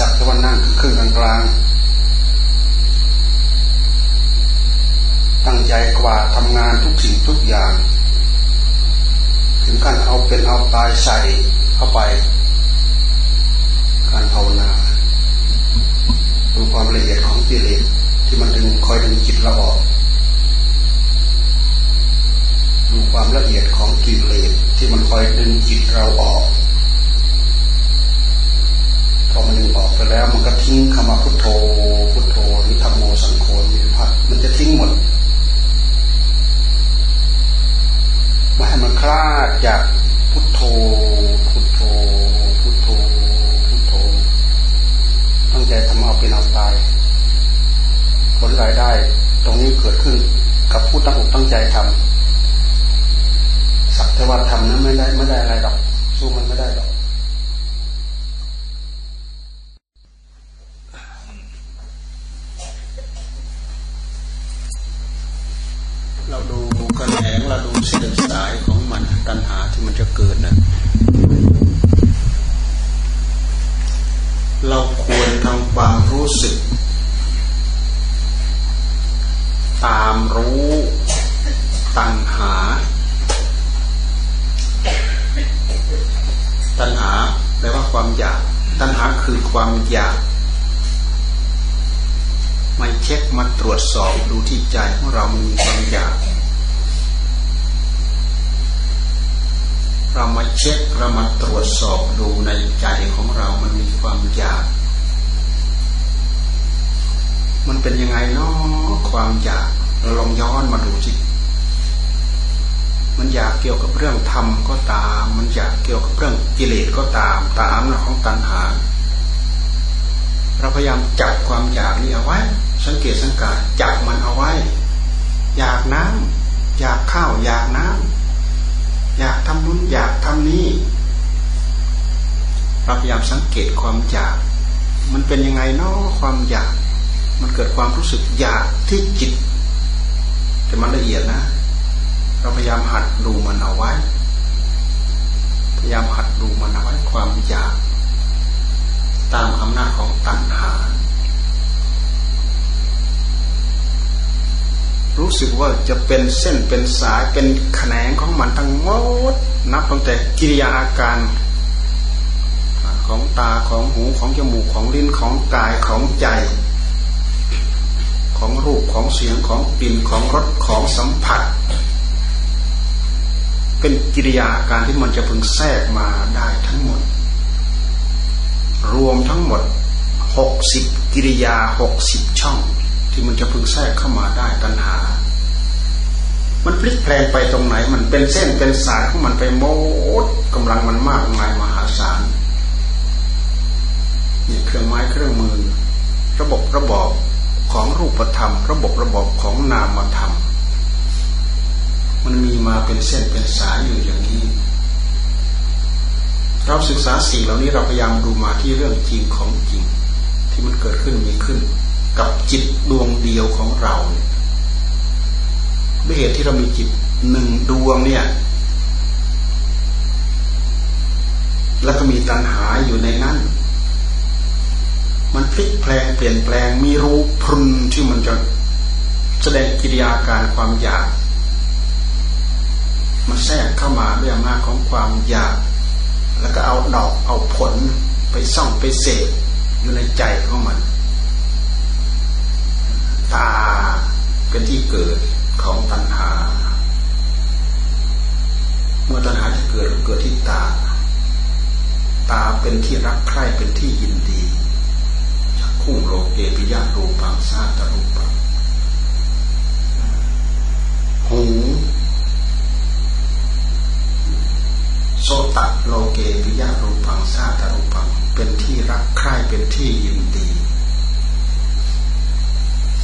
สักแต่ว่านั่งครึ่งกลางตั้งใจกว่าทำงานทุกสิ่งทุกอย่าง ถึงขั้นเอาเป็นเอาตายใส่เข้าไป การภาวนาดูความละเอียดของกิเลสที่มันดึงคอยดึงจิตเราออกดูความละเอียดของกิเลสที่มันคอยดึงจิตเราออก พอมันดึงออกไปแล้ว มันก็ทิ้งคำว่าพุทโธ พุทโธหรือธรรมโมสังโฆมีพัดมันจะทิ้งหมดไม่ให้มันคลาดจากพุทโธ พุทโธ พุทโธ พุทโธ ตั้งใจทำเอาเป็นเอาตายผลรายได้ ตรงนี้เกิดขึ้นกับผู้ตั้งอกตั้งใจทำสักแต่ว่าทำนั้นไม่ได้ไม่ได้อะไรหรอกสู้มันไม่ได้หรอก ตามรู้ตัณหา ตัณหาแปลว่าความอยาก ตัณหาคือความอยากมาเช็คมาตรวจสอบดูที่ใจของเรามีความอยากเรามาเช็คเรามาตรวจสอบดูในใจของเรามันมีความอยาก มันเป็นยังไงเนาะความอยากเราลองย้อนมาดูสิมันอยากเกี่ยวกับเรื่องธรรมก็ตาม มันอยากเกี่ยวกับเรื่องกิเลสก็ตาม ตามหลักของตัณหา เราพยายามจับความอยากนี้เอาไว้ สังเกตสังกาจับมันเอาไว้ อยากน้ำอยากข้าวอยากน้ำอยากทำนู้นอยากทำนี้เราพยายามสังเกตความอยาก มันเป็นยังไงเนาะความอยาก มันเกิดความรู้สึกอยากที่จิต แต่มันละเอียดนะ เราพยายามหัดดูมันเอาไว้ พยายามหัดดูมันเอาไว้ความอยาก ตามอำนาจของตัณหา รู้สึกว่าจะเป็นเส้นเป็นสายเป็นแขนงของมันทั้งหมด นับตั้งแต่กิริยาอาการของตาของหูของจมูกของลิ้นของกายของใจ ของรูปของเสียงของกลิ่นของรสของสัมผัส เป็นกิริยาอาการที่มันจะพึงแทรกมาได้ทั้งหมด รวมทั้งหมดหกสิบกิริยาหกสิบช่อง ที่มันจะพึงแทรกเข้ามาได้ตัณหา มันพลิกแปลงไปตรงไหน มันเป็นเส้นเป็นสายของมันไปโมดกำลังมันมากมายมหาศาลนี่เครื่องไม้เครื่องมือ ระบบระบอบ ของรูปธรรม ระบบระบบของนามธรรม มันมีมาเป็นเส้นเป็นสายอยู่อย่างนี้ เราศึกษาสิ่งเหล่านี้เราพยายามดูมาที่เรื่องจริงของจริง ที่มันเกิดขึ้นมีขึ้น กับจิตดวงเดียวของเราด้วยเหตุที่เรามีจิตหนึ่งดวงเนี่ยแล้วก็มีตัณหาอยู่ในนั้น มันพลิกแปลงเปลี่ยนแปลงมีรูพรุนที่มันจะแสดงกิริยาการความอยาก มันแทรกเข้ามาด้วยอำนาจของความอยาก แล้วก็เอาดอกเอาผลไปส่องไปเสพอยู่ในใจของมัน ตาเป็นที่เกิดของตัณหา เมื่อตัณหาจะเกิดเกิดที่ตา ตาเป็นที่รักใคร่เป็นที่ยินดี คู่โลเกปิยารูปังซาตรูปังหูโสตโลเกปิยารูปังซาตรูปัง เป็นที่รักใคร่เป็นที่ยินดี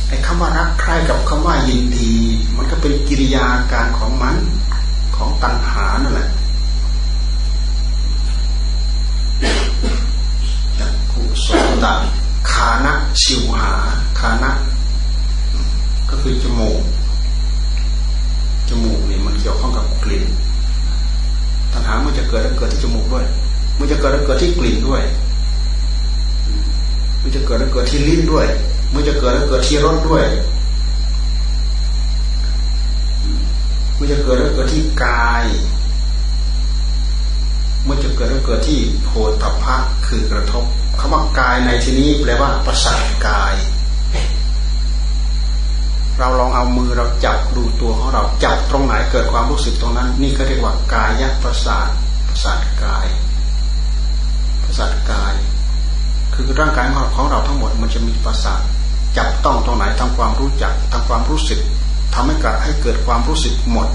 ไอ้คำว่ารักใคร่กับคำว่ายินดี มันก็เป็นกิริยาการของมันของตัณหานั่นแหละ ชิวหาคานะก็คือจมูก จมูกนี่มันเกี่ยวข้องกับกลิ่น ตัณหาเมื่อจะเกิดแล้วเกิดที่จมูกด้วยมันจะเกิดแล้วเกิดที่กลิ่นด้วยมันจะเกิดแล้วเกิดที่ลิ้นด้วยมันจะเกิดแล้วเกิดที่รสด้วยมันจะเกิดแล้วเกิดที่กายมันจะเกิดแล้วเกิดที่โพธพะคือกระทบ คำว่ากายในที่นี้แปลว่าประสาทกาย เราลองเอามือเราจับดูตัวของเราจับตรงไหนเกิดความรู้สึกตรงนั้น นี่ก็เรียกว่ากายยัประสาทประสาทกาย ประสาทกาย คือร่างกายของเราทั้งหมดมันจะมีประสาทจับต้องตรงไหนทำความรู้จักทำความรู้สึกทำให้เกิดให้เกิดความรู้สึกหมด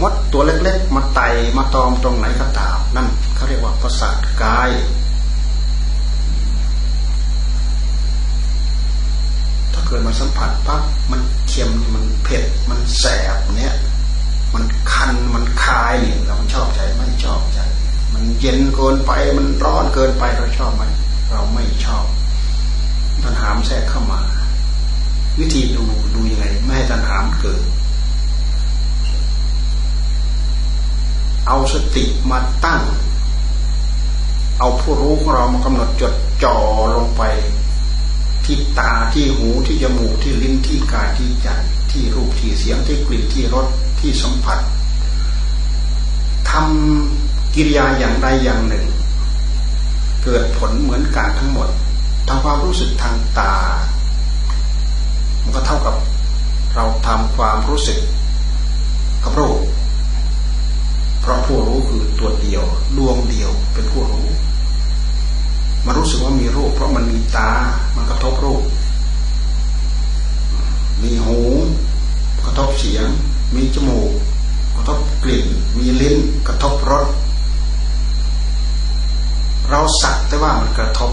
มดตัวเล็กๆมาไตมาตอมตรงไหนก็ตามนั่นเขาเรียกว่าประสาทกาย เกิดมันสัมผัสปั๊บมันเค็มมันเผ็ดมันแสบเนี้ยมันคันมันคายเนี่ยเราชอบใจไม่ชอบใจ มันเย็นเกินไปมันร้อนเกินไปเราชอบไหมเราไม่ชอบตัณหามแทรกเข้ามา วิธีดูดูยังไงไม่ให้ตัณหามเกิด เอาสติมาตั้ง เอาผู้รู้ของเรามากำหนดจดจ่อลงไป ที่ตาที่หูที่จมูกที่ลิ้นที่กายที่ใจที่รูปที่เสียงที่กลิ่นที่รสที่สัมผัสทำกิริยาอย่างใดอย่างหนึ่ง เกิดผลเหมือนกันทั้งหมดทำความรู้สึกทางตา มันก็เท่ากับเราทำความรู้สึกกับรูปเพราะผู้รู้คือตัวเดียวดวงเดียวเป็นผู้รู้ มันรู้สึกว่ามีรูป เพราะมันมีตา มันกระทบรูป มีหูกระทบเสียง มีจมูก กระทบกลิ่น มีลิ้น กระทบรส เราสักแต่ว่ามันกระทบ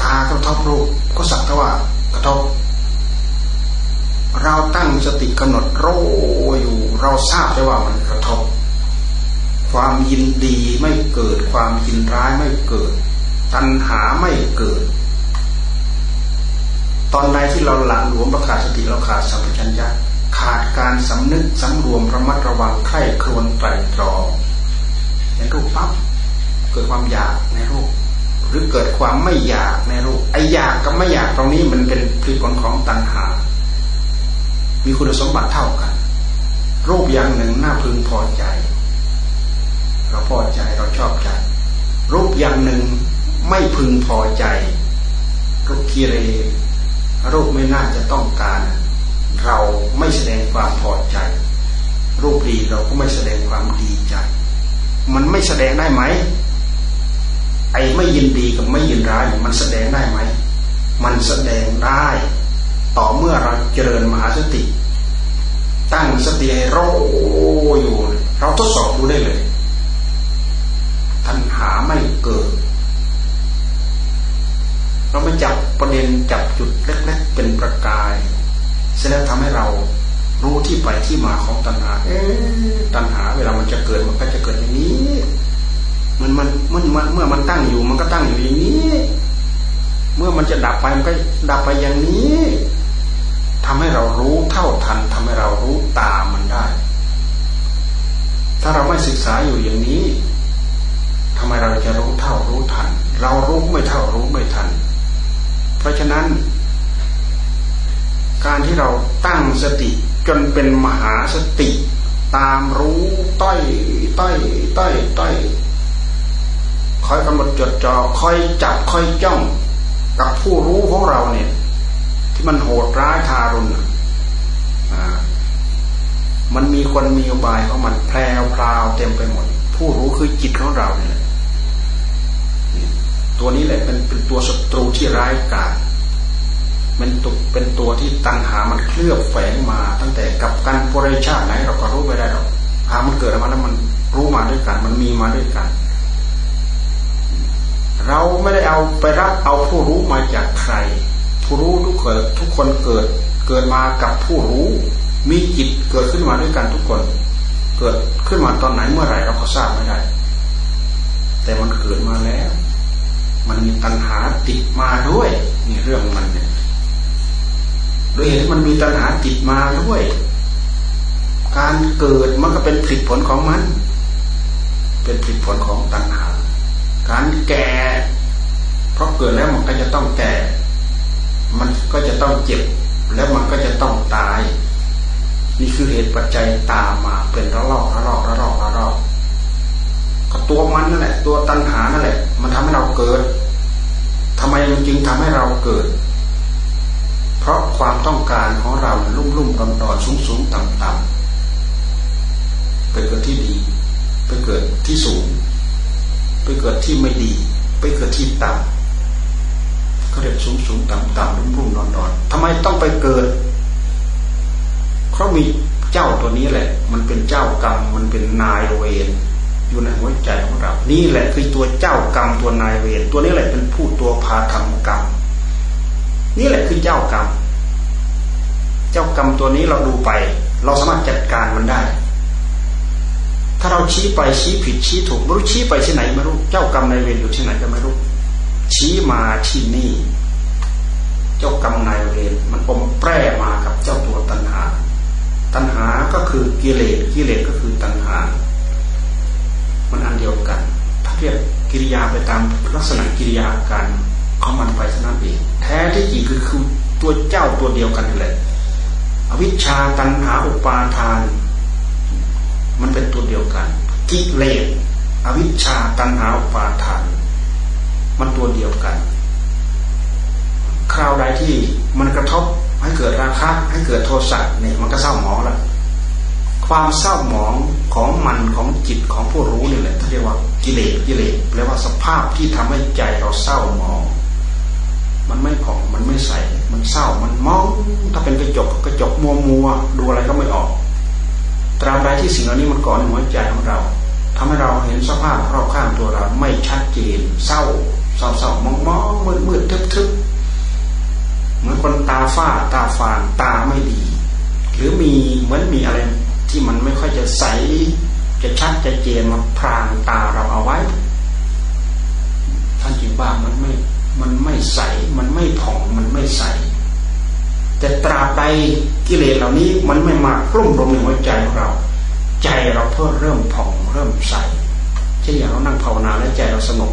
ตากระทบรูป ก็สักแต่ว่ากระทบ เราตั้งสติกำหนดรู้อยู่ เราทราบแต่ว่ามันกระทบ ความยินดีไม่เกิด ความยินร้ายไม่เกิด ตัณหาไม่เกิด ตอนใดที่เราหลังหลวมประกาศสติเราขาดสัมปชัญญะขาดการสำนึกสำรวมระมัดระวังไข้ครวนไตรตรองในรูปปั๊บเกิดความอยากในรูป หรือเกิดความไม่อยากในรูปไออยากกับไม่อยากตรงนี้มันเป็นผลผลของตัณหา มีคุณสมบัติเท่ากัน รูปอย่างหนึ่งน่าพึงพอใจ เราพอใจเราชอบใจ รูปอย่างหนึ่ง ไม่พึงพอใจรูปกีเรรูปไม่น่าจะต้องการ เราไม่แสดงความพอใจ รูปดีเราก็ไม่แสดงความดีใจ มันไม่แสดงได้ไหม ไอ้ไม่ยินดีกับไม่ยินร้ายมันแสดงได้ไหม มันแสดงได้ ต่อเมื่อเราเจริญมหาสติ ตั้งสติให้โรอยู่ เราทดสอบดูได้เลยตัณหาไม่เกิด เราไม่จับประเด็นจับจุดเล็กๆเป็นประกายเสร็จแล้วทำให้เรารู้ที่ไปที่มาของตัณหา เอ๊ตัณหา เวลามันจะเกิดมันก็จะเกิดอย่างนี้มันมันมันเมื่อมันตั้งอยู่ มันก็ตั้งอยู่อย่างนี้ เมื่อมันจะดับไปมันก็ดับไปอย่างนี้ทำให้เรารู้เท่าทันทำให้เรารู้ตามมันได้ ถ้าเราไม่ศึกษาอยู่อย่างนี้ทำไมเราจะรู้เท่ารู้ทัน เรารู้ไม่เท่ารู้ไม่ทัน เพราะฉะนั้น การที่เราตั้งสติจนเป็นมหาสติ ตามรู้ต้อยต้อยต้อยต้อยคอยกำหนดจดจอ่อคอยจับคอยจ้องกับผู้รู้ของเราเนี่ย ที่มันโหดร้ายทารุณมันมีคนมีอุบายของมันแพรวพราวเต็มไปหมด ผู้รู้คือจิตของเราเนี่ย ตัวนี้แหละเป็นเป็นตัวศัตรูที่ร้ายกาจมันตุกเป็นตัวที่ตัณหามันเคลือบแฝงมาตั้งแต่กับการปริชาติไหนเราก็รู้ไม่ได้หรอกหามันเกิดมาแล้วมันรู้มาด้วยกัน มันมีมาด้วยกัน เราไม่ได้เอาไปรับเอาผู้รู้มาจากใคร ผู้รู้ทุกคนทุกคนเกิดเกิดมากับผู้รู้ มีจิตเกิดขึ้นมาด้วยกันทุกคน เกิดขึ้นมาตอนไหนเมื่อไหร่เราก็ทราบไม่ได้ แต่มันเกิดมาแล้ว มันมีตัณหาติดมาด้วยนี่เรื่องมันเนี่ยโดยเหตุมันมีตัณหาติดมาด้วย การเกิดมันก็เป็นผลผลของมัน เป็นผลผลของตัณหา การแก่เพราะเกิดแล้วมันก็จะต้องแก่ มันก็จะต้องเจ็บ แล้วมันก็จะต้องตาย นี่คือเหตุปัจจัยตามมาเป็นระลอกระลอกระลอกระลอกก็ ตัวมันนั่นแหละ ตัวตัณหานั่นแหละ มันทำให้เราเกิดทำไมมันจึงทำให้เราเกิด เพราะความต้องการของเราลุ่มลุ่มดอนดอนสูงสูงต่ำต่ำไปเกิดที่ดี ไปเกิดที่สูง ไปเกิดที่ไม่ดี ไปเกิดที่ต่ำก็เรียกสูงสูงต่ำต่ำรุ่มรุ่มดอนดอนทำไมต้องไปเกิด เพราะมีเจ้าตัวนี้แหละ มันเป็นเจ้ากรรม มันเป็นนายเวร อยู่ในหัวใจของเรา นี่แหละคือตัวเจ้ากรรมตัวนายเวรตัวนี้แหละเป็นผู้ตัวพาทำกรรม นี่แหละคือเจ้ากรรม เจ้ากรรมตัวนี้เราดูไป เราสามารถจัดการมันได้ ถ้าเราชี้ไปชี้ผิดชี้ถูกไม่รู้ชี้ไปที่ไหนไม่รู้เจ้ากรรมนายเวรอยู่ที่ไหนก็ไม่รู้ ชี้มาที่นี่ เจ้ากรรมนายเวรมันอมแปรมากับเจ้าตัวตัณหา ตัณหาก็คือกิเลสกิเลสก็คือตัณหา กิริยาไปตามลักษณะกิริยาการของมันไปเท่านั้นเองแท้ที่จริงคือคือตัวเจ้าตัวเดียวกันเลยอวิชชาตันหาอุปาทาน มันเป็นตัวเดียวกัน กิเลสอวิชชาตันหาอุปาทาน มันตัวเดียวกัน คราวใดที่มันกระทบให้เกิดราคะให้เกิดโทสะเนี่ยมันก็เศร้าหมองแล้ว ความเศร้าหมองของมันของจิตของผู้รู้นี่แหละที่เรียกว่ากิเลสกิเลสแปลว่าสภาพที่ทำให้ใจเราเศร้าหมอง มันไม่ผ่องมันไม่ใส มันเศร้ามันมอง ถ้าเป็นกระจกกระจกมัวมัวดูอะไรก็ไม่ออก ตราบใดที่สิ่งเหล่านี้มันก่อนหัวใจของเราทำให้เราเห็นสภาพรอบข้างตัวเราไม่ชัดเจน เศร้าเศร้าเศร้ามองมองมืดมืดทึบทึบเหมือนคนตาฝ้าตาฟางตาไม่ดี หรือมีเหมือนมีอะไร ที่มันไม่ค่อยจะใสจะชัดจะเจนมาพรางตาเราเอาไว้ ท่านจึงว่ามันไม่มันไม่ใส มันไม่ผ่องมันไม่ใส แต่ตราบใดกิเลสเหล่านี้มันไม่มากลุ่มรวมในหัวใจของเรา ใจเราเพิ่มเริ่มผ่องเริ่มใสเช่นอย่างเรานั่งภาวนาแล้วใจเราสงบ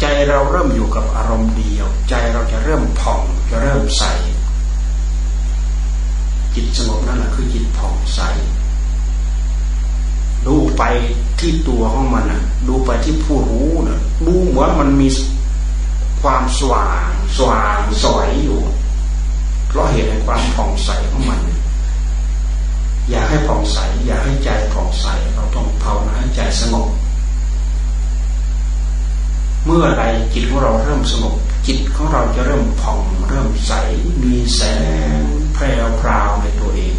ใจเราเริ่มอยู่กับอารมณ์เดียว ใจเราจะเริ่มผ่องจะเริ่มใส จิตสงบนั่นแหละคือจิตผ่องใส ดูไปที่ตัวของมันนะดูไปที่ผู้รู้นะดูเหมือนมันมีความสว่างสว่างสวยอยู่ เพราะเหตุแห่งความผ่องใสของมัน อยากให้ผ่องใส อยากให้ใจผ่องใส เราต้องภาวนาให้ใจสงบเมื่อใดจิตของเราเริ่มสงบจิตของเราจะเริ่มผ่องเริ่มใสมีแสง แพรวพราวในตัวเอง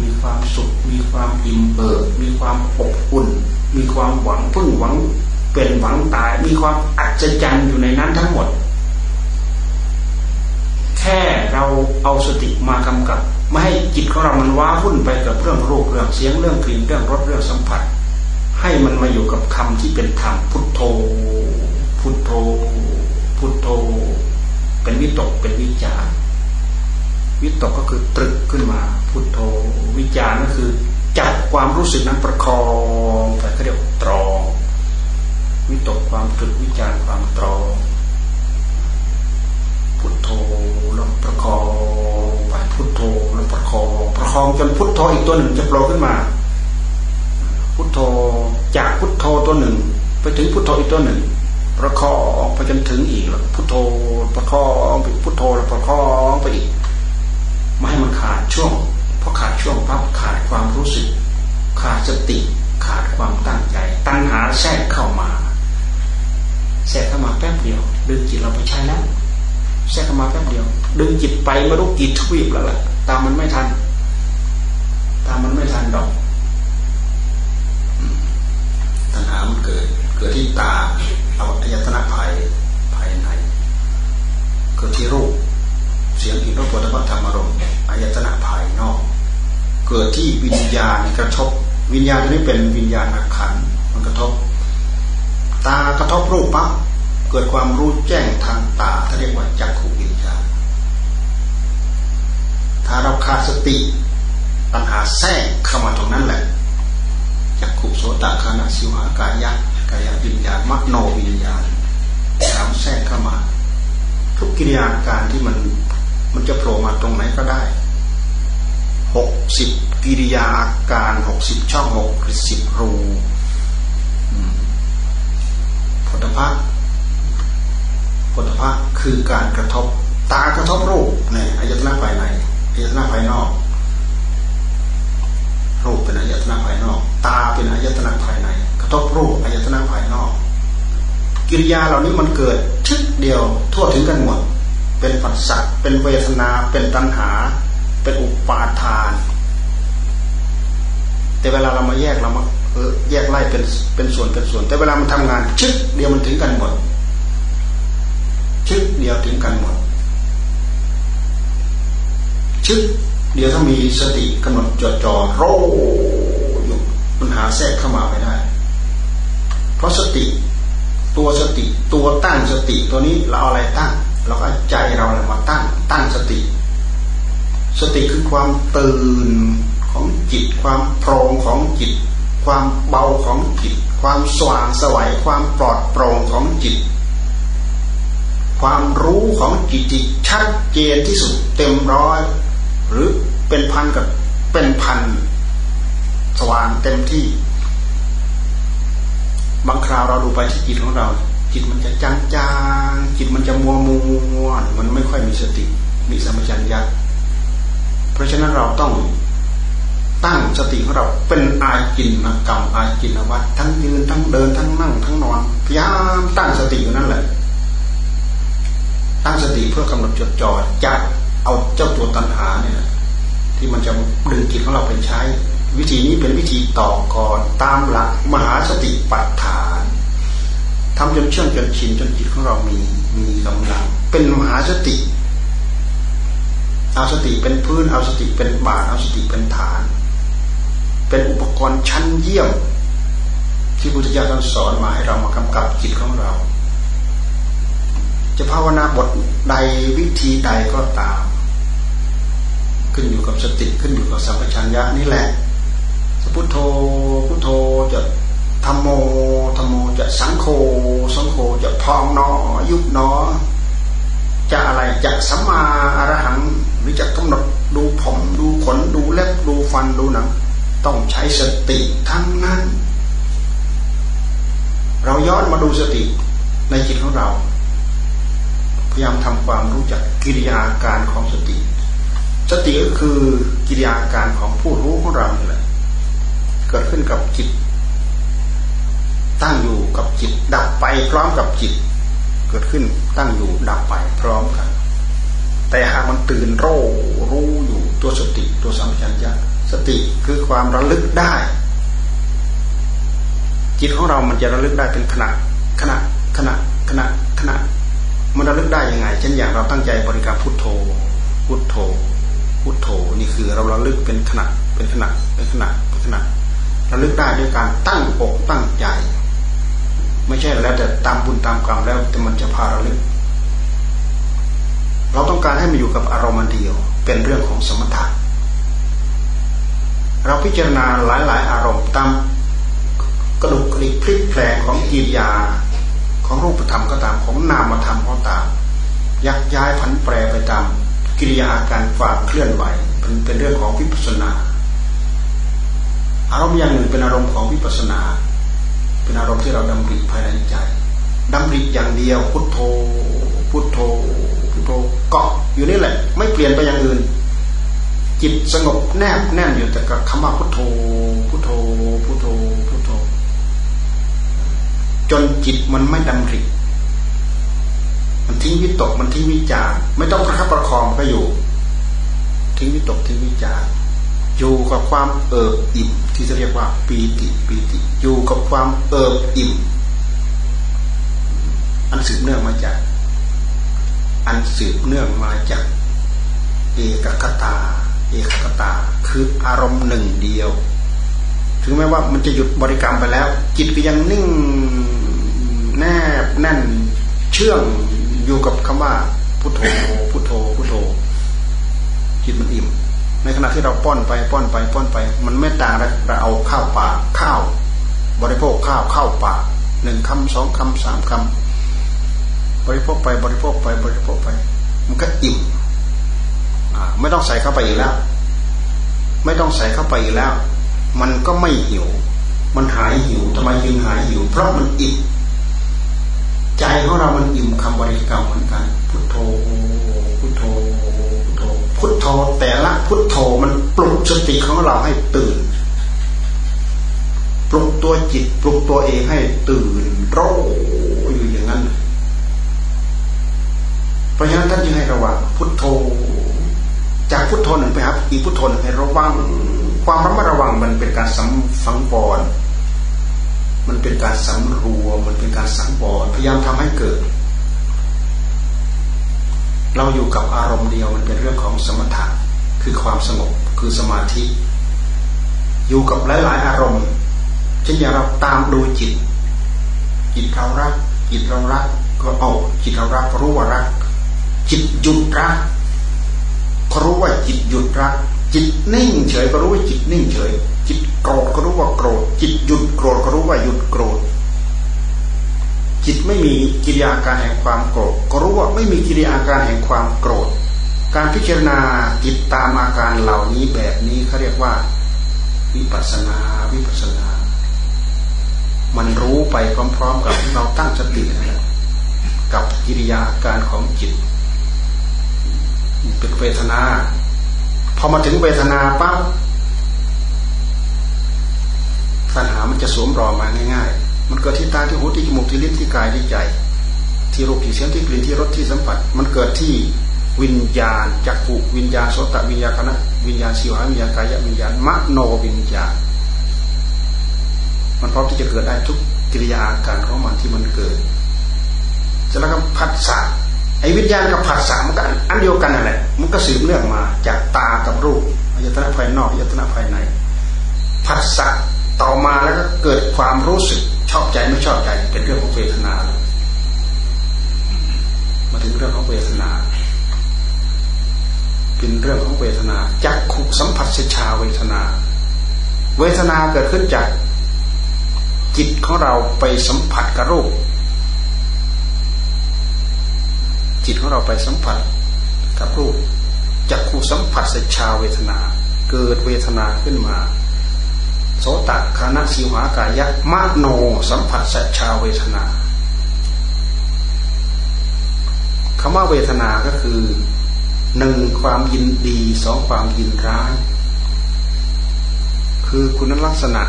มีความสุข มีความอิ่มเอิบมีความอบอุ่น มีความหวังพึ่งหวังเป็นหวังตาย มีความอัศจรรย์อยู่ในนั้นทั้งหมด แค่เราเอาสติมากำกับ ไม่ให้จิตของเรามันว้าวุ่นไปกับเรื่องรูปเรื่องเสียงเรื่องกลิ่นเรื่องรสเรื่องสัมผัส ให้มันมาอยู่กับคำที่เป็นธรรมพุทโธ พุทโธ พุทโธ เป็นวิตกเป็นวิจาร วิตกก็คือตรึกขึ้นมาพุทโธวิจารก็คือจับความรู้สึกนั้นประคองไปเขาเรียกตรองวิตกความตรึกวิจารความตรองพุทโธแล้วประคองไปพุทโธแล้วประคองประคองจนพุทโธอีกตัวหนึ่งจะโผล่ขึ้นมา พุทโธจากพุทโธตัวหนึ่ง ไปถึงพุทโธอีกตัวหนึ่ง ประคองไปจนถึงอีกแล้วพุทโธประคองไปพุทโธแล้วประคองไปอีก ไม่ให้มันขาดช่วงเพราะขาดช่วงปั๊บขาดความรู้สึก ขาดสติขาดความตั้งใจ ตั้งหาแทรกเข้ามาแทรกเข้ามาแป๊บเดียว ดึงจิตเราไปใช้แล้วแทรกเข้ามาแป๊บเดียว ดึงจิตไปไม่รู้กี่ทวีปแล้วแหละตามมันไม่ทัน ตามมันไม่ทันดอกตัณหามันเกิด เกิดที่ตาเอาอายตนะภายภายใน เกิดที่รูปเสียงอินทรปฐมธรรมารมณ์ายตนะภายนอก เกิดที่วิญญาณกระทบ วิญญาณนี้เป็นวิญญาณขันมันกระทบ ตากระทบรูปปั๊บเกิดความรู้แจ้งทางตาถ้าเรียกว่าจักขุวิญญาณ ถ้าเราขาดสติปัญหาแทรกเข้ามาตรงนั้นแหละจักขุโสตคานาสิวากายะกายวิญญาณมโนวิญญาณสามแทรกเข้ามา ทุกกิริยาการที่มันมันจะโผล่มาตรงไหนก็ได้ หกสิบกิริยาอาการหกสิบช่องหกสิบรูผลพะผลพะคือการกระทบ ตากระทบรูปเนี่ยอายตนะภายในอายตนะภายนอก รูปเป็นอายตนะภายนอก ตาเป็นอายตนะภายใน กระทบรูปอายตนะภายนอก กิริยาเหล่านี้มันเกิดชึกเดียวทั่วถึงกันหมดเป็นปัสสัเป็นเวทนาเป็นตัณหา เป็นอุปาทาน แต่เวลาเรามาแยกเรามาเออแยกไล่เป็นเป็นส่วนเป็นส่วน แต่เวลามันทำงาน ชึกเดียวมันถึงกันหมด ชึกเดียวถึงกันหมด ชึกเดียวถ้ามีสติกำหนดจดจ่อโรอยู่มันหาแทรกเข้ามาไม่ได้ เพราะสติ ตัวสติ ตัวตั้งสติ ตัวนี้เราเอาอะไรตั้งเราก็ใจเราเลยมาตั้ง ตั้งสติ ติคือความตื่นของจิต ความโปร่งของจิต ความเบาของจิต ความสว่างสวัยความปลอดโปร่งของจิต ความรู้ของจิตที่ชัดเจนที่สุดเต็มร้อย หรือเป็นพันกับเป็นพันสว่างเต็มที่ บางคราวเราดูไปที่จิตของเรา จิตมันจะจางจางจิตมันจะมัวมัวมันไม่ค่อยมีสติ มีสมัชัญญะ เพราะฉะนั้นเราต้องตั้งสติของเราเป็นอาจินกรรมอาจินวัตทั้งยืนทั้งเดินทั้งนั่งทั้งนอนพยายามตั้งสติอยู่นั่นแหละ ตั้งสติเพื่อกำหนดจดจ่อจัดเอาเจ้าตัวตัณหาเนี่ยที่มันจะดึงจิตของเราไปใช้ วิธีนี้เป็นวิธีต่อก่อนตามหลักมหาสติปัฏฐานทำจนเชื่องจนชินจนจิตของเรามีมีกำลังเป็นมหาสติ เอาสติเป็นพื้น เอาสติเป็นบาทเอาสติเป็นฐาน เป็นอุปกรณ์ชั้นเยี่ยม ที่พุทธเจ้าท่านสอนมาให้เรามากำกับจิตของเรา จะภาวนาบทใดวิธีใดก็ตาม ขึ้นอยู่กับสติขึ้นอยู่กับสัมปชัญญะนี่แหละจะพุทโธพุทโธจะธรรมโมธรรมโมจะสังโฆสังโฆจะพองนอยุบนอจะอะไรจะสัมมาอรหัง หรือจะกำหนดดูผมดูขนดูเล็บดูฟันดูหนัง ต้องใช้สติทั้งนั้น เราย้อนมาดูสติในจิตของเรา พยายามทำความรู้จักกิริยาการของสติ สติก็คือกิริยาการของผู้รู้ของเรานี่แหละเกิดขึ้นกับจิต ตั้งอยู่กับจิต ดับไปพร้อมกับจิต เกิดขึ้นตั้งอยู่ดับไปพร้อมกัน แต่หากมันตื่นโรรู้อยู่ตัวสติตัวสัมผัสญสติคือความระลึกได้ จิตของเรามันจะระลึกได้เป็นขณะขณะขณะขณะขณะมันระลึกได้ยังไงเช่นอย่างเราตั้งใจบริกรรมพุทโธ พุทโธ พุทโธนี่คือเราระลึกเป็นขณะเป็นขณะเป็นขณะเป็นขณะระลึกได้ด้วยการตั้งอกตั้งใจ ไม่ใช่แล้วแต่ตามบุญตามกรรมแล้วแต่มันจะพาระลึก เราต้องการให้มันอยู่กับอารมณ์เดียว เป็นเรื่องของสมถะเราพิจารณาหลาย ๆ อารมณ์ตามกระดุกกระดิกพลิกแปลงของกิริยาของรูปธรรมก็ตามของนามธรรมก็ตาม ยักย้ายผันแปรไปตามกิริยาอาการฝากเคลื่อนไหวเป็นเป็นเรื่องของวิปัสนา อารมณ์อย่างหนึ่งเป็นอารมณ์ของวิปัสนา เป็นอารมณ์ที่เราดำริภายในใจดำริอย่างเดียวพุทโธพุทโธพุทโธ เกาะอยู่นี่แหละ ไม่เปลี่ยนไปอย่างอื่น จิตสงบแนบแน่นอยู่แต่กับคำว่าพุทโธพุทโธพุทโธพุทโธ จนจิตมันไม่ดำริมันทิ้งวิตกมันทิ้งวิจารไม่ต้องประคับประคองก็อยู่ ทิ้งวิตกทิ้งวิจารอยู่กับความเอิบอิ่มที่จะเรียกว่าปีติปีติ อยู่กับความเอิบอิ่ม อันสืบเนื่องมาจาก อันสืบเนื่องมาจากเอกคตา เอกคตา คืออารมณ์หนึ่งเดียว ถึงแม้ว่ามันจะหยุดบริกรรมไปแล้ว จิตก็ยังนิ่งแนบแน่นเชื่องอยู่กับคำว่าพุทโธพุทโธพุทโธจิตมันอิ่ม ในขณะที่เราป้อนไปป้อนไปป้อนไป มันไม่ต่างเราเอาข้าวปากข้าว บริโภคข้าวเข้าปากหนึ่งคำสองคำสามคำ บริโภคไปบริโภคไปบริโภคไป มันก็อิ่มไม่ต้องใส่เข้าไปอีกแล้ว ไม่ต้องใส่เข้าไปอีกแล้ว มันก็ไม่หิว มันหายหิวทำไมจึงหายหิว เพราะมันอิ่มใจของเรามันอิ่มคำบริกรรมเหมือนกัน พุทโธพุทโธพุทโธพุทโธแต่ละพุทโธมันปลุกสติของเราให้ตื่นปลุกตัวจิตปลุกตัวเองให้ตื่นโรอยู่อย่างนั้น เพราะฉะนั้นท่านจึงให้ระวังพุทโธ จากพุทโธหนึ่งไปครับอีกพุทโธหนึ่งให้ระวัง ความระมัดระวังมันเป็นการสังฝังบอลมันเป็นการสำรวมมันเป็นการสังวรพยายามทำให้เกิด เราอยู่กับอารมณ์เดียวมันเป็นเรื่องของสมถะคือความสงบคือสมาธิ อยู่กับหลาย ๆ อารมณ์เช่นอย่างเราตามดูจิตจิตเรารักจิตเรารักก็เอาจิตเรารักรู้ว่ารัก จิตหยุดรักก็รู้ว่าจิตหยุดรัก จิตนิ่งเฉยก็รู้ว่าจิตนิ่งเฉย จิตโกรธก็รู้ว่าโกรธ จิตหยุดโกรธก็รู้ว่าหยุดโกรธ จิตไม่มีกิริยาการแห่งความโกรธก็รู้ว่าไม่มีกิริยาการแห่งความโกรธ การพิจารณาจิตตามอาการเหล่านี้แบบนี้เขาเรียกว่า วิปัสนาวิปัสนา มันรู้ไปพร้อม ๆ กับเราตั้งสตินะกับกิริยาการของจิต เป็นเวทนา พอมาถึงเวทนาปั๊บตัณหามันจะสวมรอมาง่าย ๆ มันเกิดที่ตาที่หูที่จมูกที่ลิ้นที่กายที่ใจ ที่รูปที่เสียงที่กลิ่นที่รสที่สัมผัส มันเกิดที่วิญญาณจักขุวิญญาณโสตวิญญาณคณะวิญญาณสิวหาวิญญาณกายวิญญาณมโนวิญญาณ มันพร้อมที่จะเกิดได้ทุกกิริยาอาการของมันที่มันเกิดจะแล้วก็ผัสสะ ไอ้วิญญาณกับผัสสะมันก็อันเดียวกันนั่นแหละ มันก็สืบเนื่องมาจากตากับรูปอายตนะภายนอกอายตนะภายในผัสสะต่อมาแล้วก็เกิดความรู้สึกชอบใจไม่ชอบใจเป็นเรื่องของเวทนาแล้วมาถึงเรื่องของเวทนา เป็นเรื่องของเวทนาจักขุสัมผัสชาเวทนา เวทนาเกิดขึ้นจากจิตของเราไปสัมผัสกับรูป จิตของเราไปสัมผัสกับรูปจักขุสัมผัสชาเวทนา เกิดเวทนาขึ้นมา โสตคานะสิวหากายะมโนสัมผัสสัชาเวทนาคำว่าเวทนาก็คือหนึ่งความยินดีสองความยินร้าย คือคุณลักษณะ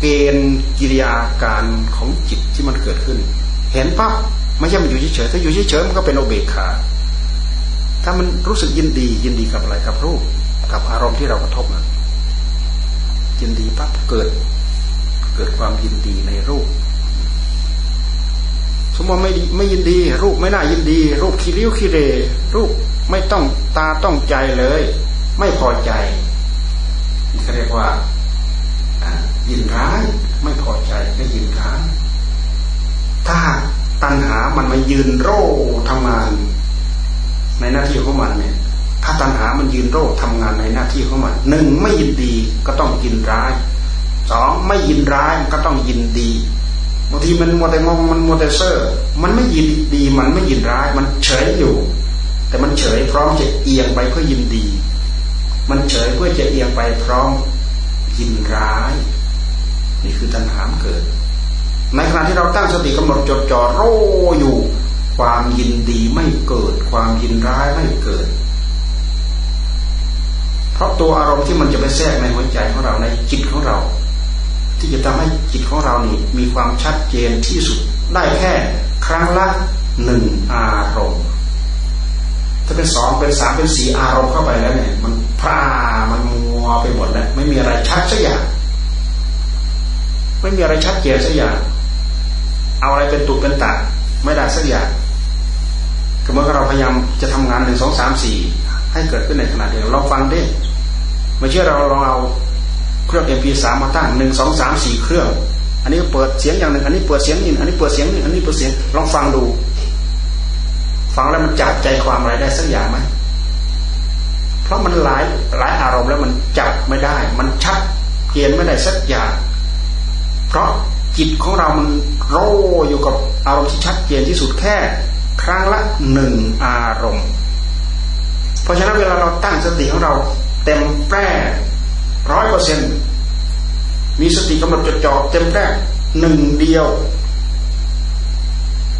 เกณฑ์กิริยาการของจิตที่มันเกิดขึ้น เห็นปั๊บ ไม่ใช่มันอยู่เฉยๆถ้าอยู่เฉยๆมันก็เป็นโอเบคา ถ้ามันรู้สึกยินดียินดีกับอะไรกับรูป กับอารมณ์ที่เรากระทบนะยินดีปั๊บเกิด เกิดความยินดีในรูป สมมติไม่ไม่ยินดี รูปไม่น่ายินดี รูปขี้ริ้วขี้เรรูปไม่ต้องตาต้องใจเลย ไม่พอใจเขาเรียกว่ายินร้าย ไม่พอใจก็ยินร้ายถ้า ตัณหามันมายืนโร่ทำงาน ในหน้าที่ของมันเนี่ย ถ้าตัณหามันยืนโรคทำงานในหน้าที่ของมันหนึ่งไม่ยินดีก็ต้องยินร้ายสองไม่ยินร้ายก็ต้องยินดีบางทีมันมัวแต่มองมันมัวแต่เซอร์มันไม่ยินดีมันไม่ยินร้าย มันเฉยอยู่ แต่มันเฉยพร้อมจะเอียงไปเพื่อยินดี มันเฉยเพื่อจะเอียงไปพร้อมยินร้าย นี่คือตัณหามเกิด ในขณะที่เราตั้งสติกำหนดจดจ่อโรอยู่ ความยินดีไม่เกิด ความยินร้ายไม่เกิด เพราะตัวอารมณ์ที่มันจะไปแทรกในหัวใจของเราในจิตของเรา ที่จะทำให้จิตของเรานี่มีความชัดเจนที่สุดได้แค่ครั้งละหนึ่งอารมณ์ถ้าเป็นสองเป็นสามเป็นสี่อารมณ์เข้าไปแล้วเนี่ย มันพรามันมัวไปหมดแล้วไม่มีอะไรชัดสักอย่างไม่มีอะไรชัดเจนสักอย่าง เอาอะไรเป็นตุเป็นตัดไม่ได้สักอย่างก็เมื่อเราพยายามจะทำงานหนึ่งสองสามสี่ให้เกิดขึ้นในขณะเดียวเราฟังด้ไม่เชื่อเราลองเอาเครื่อง MP3 มาตั้งหนึ่งสองสามสี่เครื่อง อันนี้เปิดเสียงอย่างหนึ่ง อันนี้เปิดเสียงนี่อันนี้เปิดเสียงนี่อันนี้เปิดเสียงลองฟังดู ฟังแล้วมันจับใจความอะไรได้สักอย่างไหมเพราะมันหลายหลายอารมณ์แล้วมันจับไม่ได้ มันชัดเจนไม่ได้สักอย่าง เพราะจิตของเรามัน โรอยู่กับอารมณ์ที่ชัดเจนที่สุดแค่ ครั้งละหนึ่งอารมณ์ เพราะฉะนั้นเวลาเราตั้งสติของเราเต็มแปร่ร้อยเปอร์เซ็นมีสติกำหนดจดจ่อเต็มแปร่หนึ่งเดียว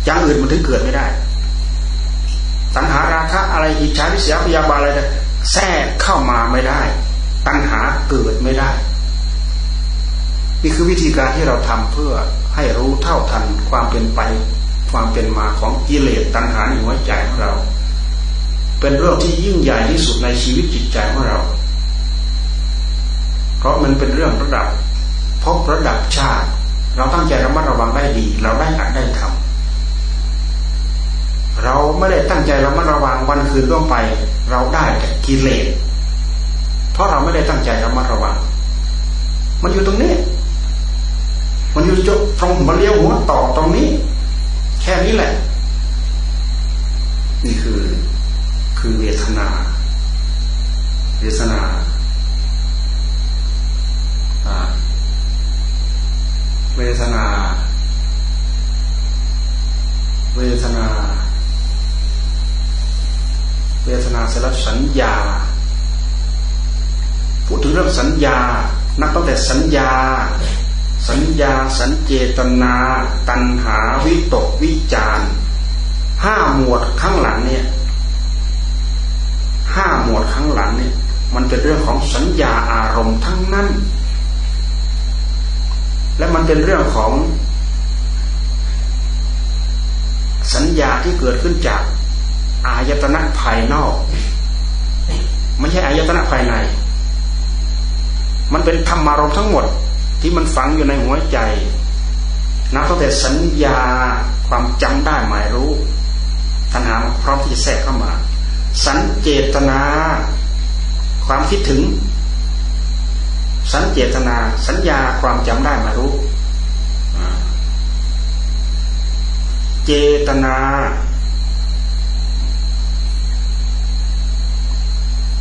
อย่างอื่นมันถึงเกิดไม่ได้ ตัณหาราคะอะไรอิจฉาทิษยาพยาบาลอะไรแทรกเข้ามาไม่ได้ ตัณหาเกิดไม่ได้ นี่คือวิธีการที่เราทำเพื่อ ให้รู้เท่าทันความเป็นไป ความเป็นมาของกิเลสตัณหาในหัวใจของเรา เป็นเรื่องที่ยิ่งใหญ่ที่สุดในชีวิตจิตใจของเรา เพราะมันเป็นเรื่องระดับพบระดับชาติ เราตั้งใจระมัดระวังได้ดี เราได้อัดได้ทำเราไม่ได้ตั้งใจรามาระวังวันคืนล่วงไป เราได้แต่กิเลสเพราะเราไม่ได้ตั้งใจรามาระวัง มันอยู่ตรงนี้ มันอยู่จตรงมาเลี้ยวหัวต่อตรงนี้ แค่นี้แหละ นี่คือคือเวทนา เวทนาเวทนา เวทนา เวทนาเสร็จแล้วสัญญา พูดถึงเรื่องสัญญา นับตั้งแต่สัญญา สัญญาสัญเจตนา ตัณหาวิตกวิจารห้าหมวดข้างหลังเนี่ยห้าหมวดข้างหลังเนี่ย มันเป็นเรื่องของสัญญาอารมณ์ทั้งนั้น และมันเป็นเรื่องของ สัญญาที่เกิดขึ้นจากอายตนะภายนอกไม่ใช่อายตนะภายใน มันเป็นธรรมารมทั้งหมด ที่มันฝังอยู่ในหัวใจนับตั้งแต่สัญญาความจำได้หมายรู้ทันหาพร้อมที่จะแทรกเข้ามา สัญเจตนา ความคิดถึง สัญเจตนา สัญญาความจำได้หมายรู้ เจตนา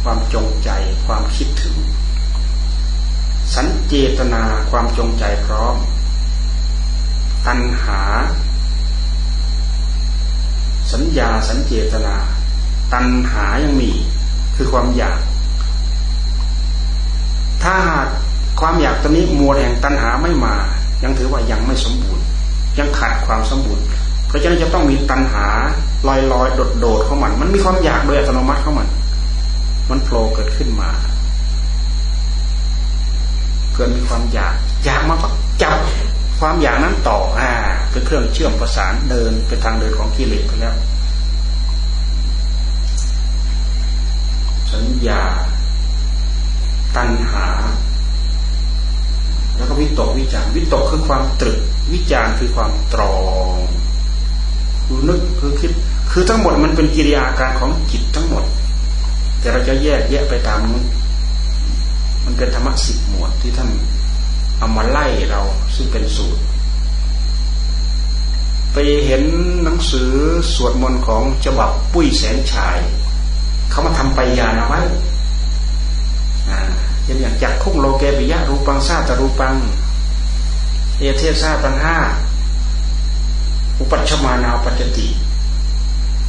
ความจงใจความคิดถึง สัญเจตนาความจงใจพร้อม ตัณหา สัญญาสัญเจตนา ตัณหายังมีคือความอยาก ถ้าหากความอยากตัวนี้มัวแห่งตัณหาไม่มา ยังถือว่ายังไม่สมบูรณ์ ยังขาดความสมบูรณ์ เพราะฉะนั้นจะต้องมีตัณหาลอยลอยโดดโดดของมัน มันมีความอยากโดยอัตโนมัติของมัน มันโผล่เกิดขึ้นมา เกิดมีความอยาก อยากมาจับความอยากนั้นต่ออ่าเป็นเครื่องเชื่อมประสานเดินเป็นทางเดินของกิเลสไปแล้ว สัญญา ตัณหา แล้วก็วิตกวิจารวิตกคือความตรึก วิจารคือความตรองคือนึกคือคิด คือทั้งหมดมันเป็นกิริยาการของจิตทั้งหมด แต่เราจะแยกแยะไปตามนู้น มันเป็นธรรมะสิบหมวดที่ท่านเอามาไล่เราซึ่งเป็นสูตร ไปเห็นหนังสือสวดมนต์ของฉบับปุ้ยแสนชาย เขามาทำไปยานะไว้อย่างอย่างจากคุ้งโลเกปิยะรูปังซาตรูปัง เอเทซาตังห้าอุปัชมานาปัจติ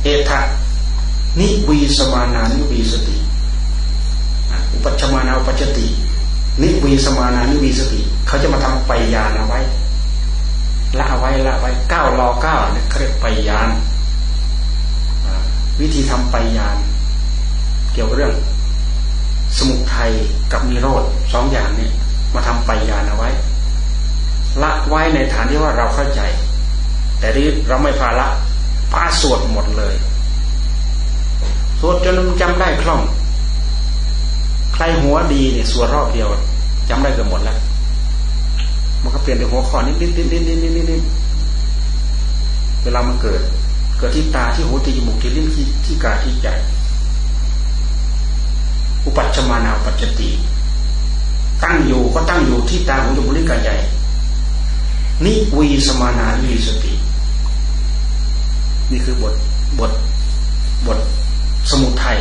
เอทะนิวีสมานานิวีสติ ปัชมานาปัจติ นิวีสมานานิวีสติ เขาจะมาทำไปยานเอาไว้ละไว้ละไว้เก้ารอเก้าเนี่ยเขาเรียกไปยานวิธีทำไปยาน เกี่ยวกับเรื่อง สมุทัยกับนิโรธสองอย่างนี้มาทำไปยานเอาไว้ ละไว้ในฐานที่ว่าเราเข้าใจ แต่ที่เราไม่พาละพาสวดหมดเลยสวดจนจำได้คล่อง ใครหัวดีเนี่ยส่วนรอบเดียว จำได้เกือบหมดแล้ว มันก็เปลี่ยนในหัวข้อนิดนิดนิดนิดนิดนิดนิดเวลามันเกิด เกิดที่ตาที่หูที่จมูกที่ลิ้นที่ที่กายที่ใจอุปัชมานาปัจจติ ตั้งอยู่ก็ตั้งอยู่ที่ตาหูจมูกลิ้นกายใหญ่นิวีสมานานิวีสติ นี่คือบทบทบทสมุทัย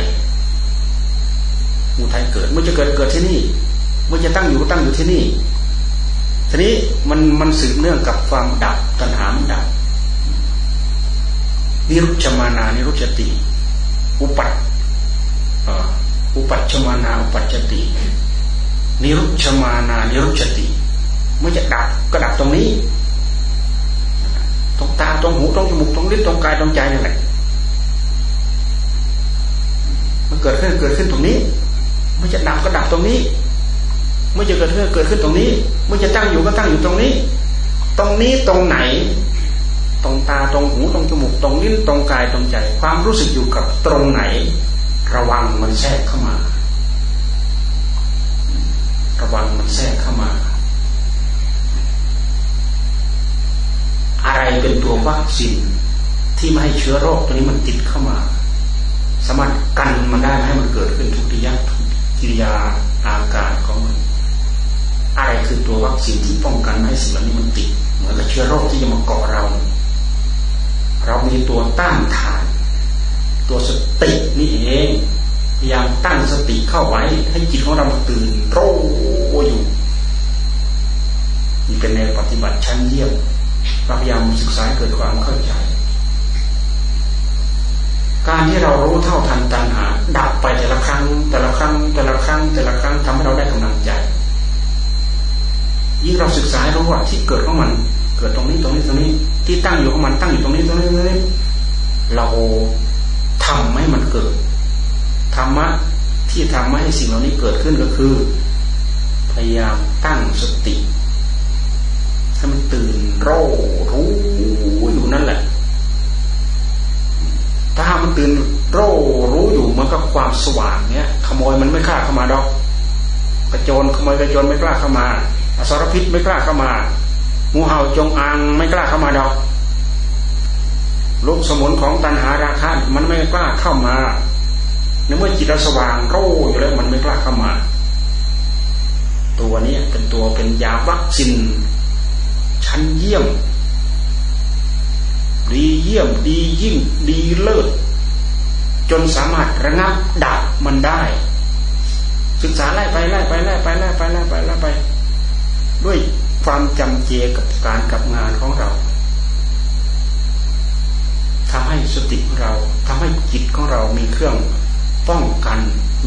สมุทัยเกิด เมื่อจะเกิดเกิดที่นี่ เมื่อจะตั้งอยู่ก็ตั้งอยู่ที่นี่ ทีนี้มันมันสืบเนื่องกับความดับตัณหามันดับนิรุชมานานิรุชติ อุปัตอุปัชมานาอุปัจติ นิรุชมานานิรุชติเมื่อจะดับก็ดับตรงนี้ตรงตาตรงหูตรงจมูกตรงลิ้นตรงกายตรงใจนี่แหละมันเกิดขึ้นเกิดขึ้นตรงนี้ มื่อจะดับก็ดับตรงนี้ เมื่อจะเกิดขึ้นเกิดขึ้นตรงนี้ เมื่อจะตั้งอยู่ก็ตั้งอยู่ตรงนี้ ตรงนี้ตรงไหน ตรงตาตรงหูตรงจมูกตรงลิ้นตรงกายตรงใจ ความรู้สึกอยู่กับตรงไหน ระวังมันแทรกเข้ามา ระวังมันแทรกเข้ามา อะไรเป็นตัววัคซีนที่ไม่ให้เชื้อโรคตัวนี้มันติดเข้ามา สามารถกันมันได้ให้มันเกิดขึ้นทุกทิยาก ริยาอาการของมัน อะไรคือตัววัคซีนที่ป้องกันไม่ให้สิ่งเหล่านี้มันติด เหมือนกับเชื้อโรคที่จะมาเกาะเรา เรามีตัวต้านทาน ตัวสตินี่เองพยายามตั้งสติเข้าไว้ ให้จิตของเราตื่นโรอยู่นี่เป็นแนวปฏิบัติชั้นเยี่ยมเราพยายามศึกษาเกิดความเข้าใจ การที่เรารู้เท่าทันตัณหา ดับไปแต่ละครั้ง แต่ละครั้ง แต่ละครั้ง แต่ละครั้งทำให้เราได้กำลังใจ ยิ่งเราศึกษารู้ว่าที่เกิดของมัน เกิดตรงนี้ตรงนี้ตรงนี้ ที่ตั้งอยู่ของมันตั้งอยู่ตรงนี้ตรงนี้ตรงนี้ เราทำให้มันเกิดธรรมะที่ทำให้สิ่งเหล่านี้เกิดขึ้นก็คือ พยายามตั้งสติให้มันตื่นรู้รู้ ถ้ามันตื่นโร่รู้อยู่มันก็ความสว่างเนี้ยขโมยมันไม่กล้าเข้ามาดอกกระโจนขโมยกระโจนไม่กล้าเข้ามาอสรพิษไม่กล้าเข้ามางูเห่าจงอางไม่กล้าเข้ามาดอกลูกสมุนของตันหาราคะมันไม่กล้าเข้ามาในเมื่อจิตเราสว่างโร่อยู่แล้วมันไม่กล้าเข้ามา ตัวนี้เป็นตัวเป็นยาวัคซีนชั้นเยี่ยม ดีเยี่ยมดียิ่งดีเลิศ จนสามารถระงับดับมันได้ ศึกษาไล่ไปไล่ไปไล่ไปไล่ไปไล่ไปไล่ไป ด้วยความจำเจกับการกับงานของเราทำให้สติของเราทำให้จิตของเรามีเครื่องป้องกัน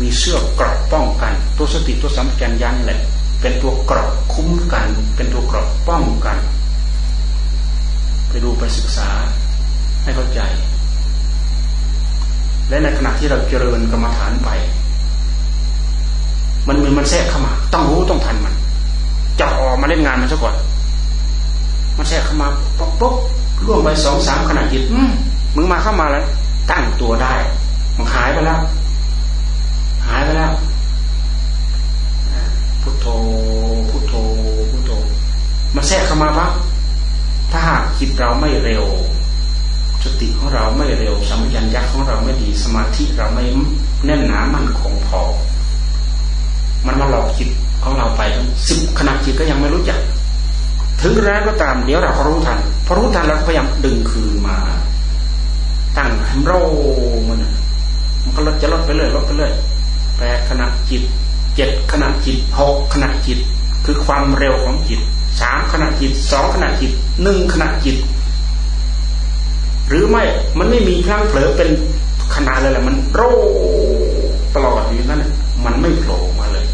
มีเสื้อกรอบป้องกัน ตัวสติตัวสัมผัสยันแหละ เป็นตัวกรอบคุ้มกัน เป็นตัวกรอบป้องกัน ไปดูไปศึกษาให้เข้าใจ และในขณะที่เราเจริญกรรมฐานไป มันมันมันแทรกเข้ามา ต้องรู้ต้องทันมันจะออกมาเล่นงานมันซะก่อน มันแทรกเข้ามาปุ๊บปุ๊บล่วงไปสองสามขณะจิตมึงมาเข้ามาแล้ว ตั้งตัวได้ มันหายไปแล้ว หายไปแล้วพุทโธพุทโธพุทโธมันแทรกเข้ามาปั๊บ ถ้าหากจิตเราไม่เร็วสติของเราไม่เร็วสัมยัญญะของเราไม่ดีสมาธิเราไม่แน่นหนามั่นคงพอ มันมาหลอกจิตของเราไปสิบขณะจิตก็ยังไม่รู้จัก ถึงแล้วก็ตามเดี๋ยวเราก็รู้ทันพอรู้ทันเราก็พยายามดึงคืนมา ตั้งให้โรมันมันก็ลดจะลดไปเลยลดไปเลยแปดขณะจิตเจ็ดขณะจิตหกขณะจิต คือความเร็วของจิต สามขณะจิตสองขณะจิตหนึ่งขณะจิต หรือไม่มันไม่มีพลังเผลอเป็นขนาดเลยแหละมันโรตลอดอยู่นั่นมันไม่โผล่มาเลย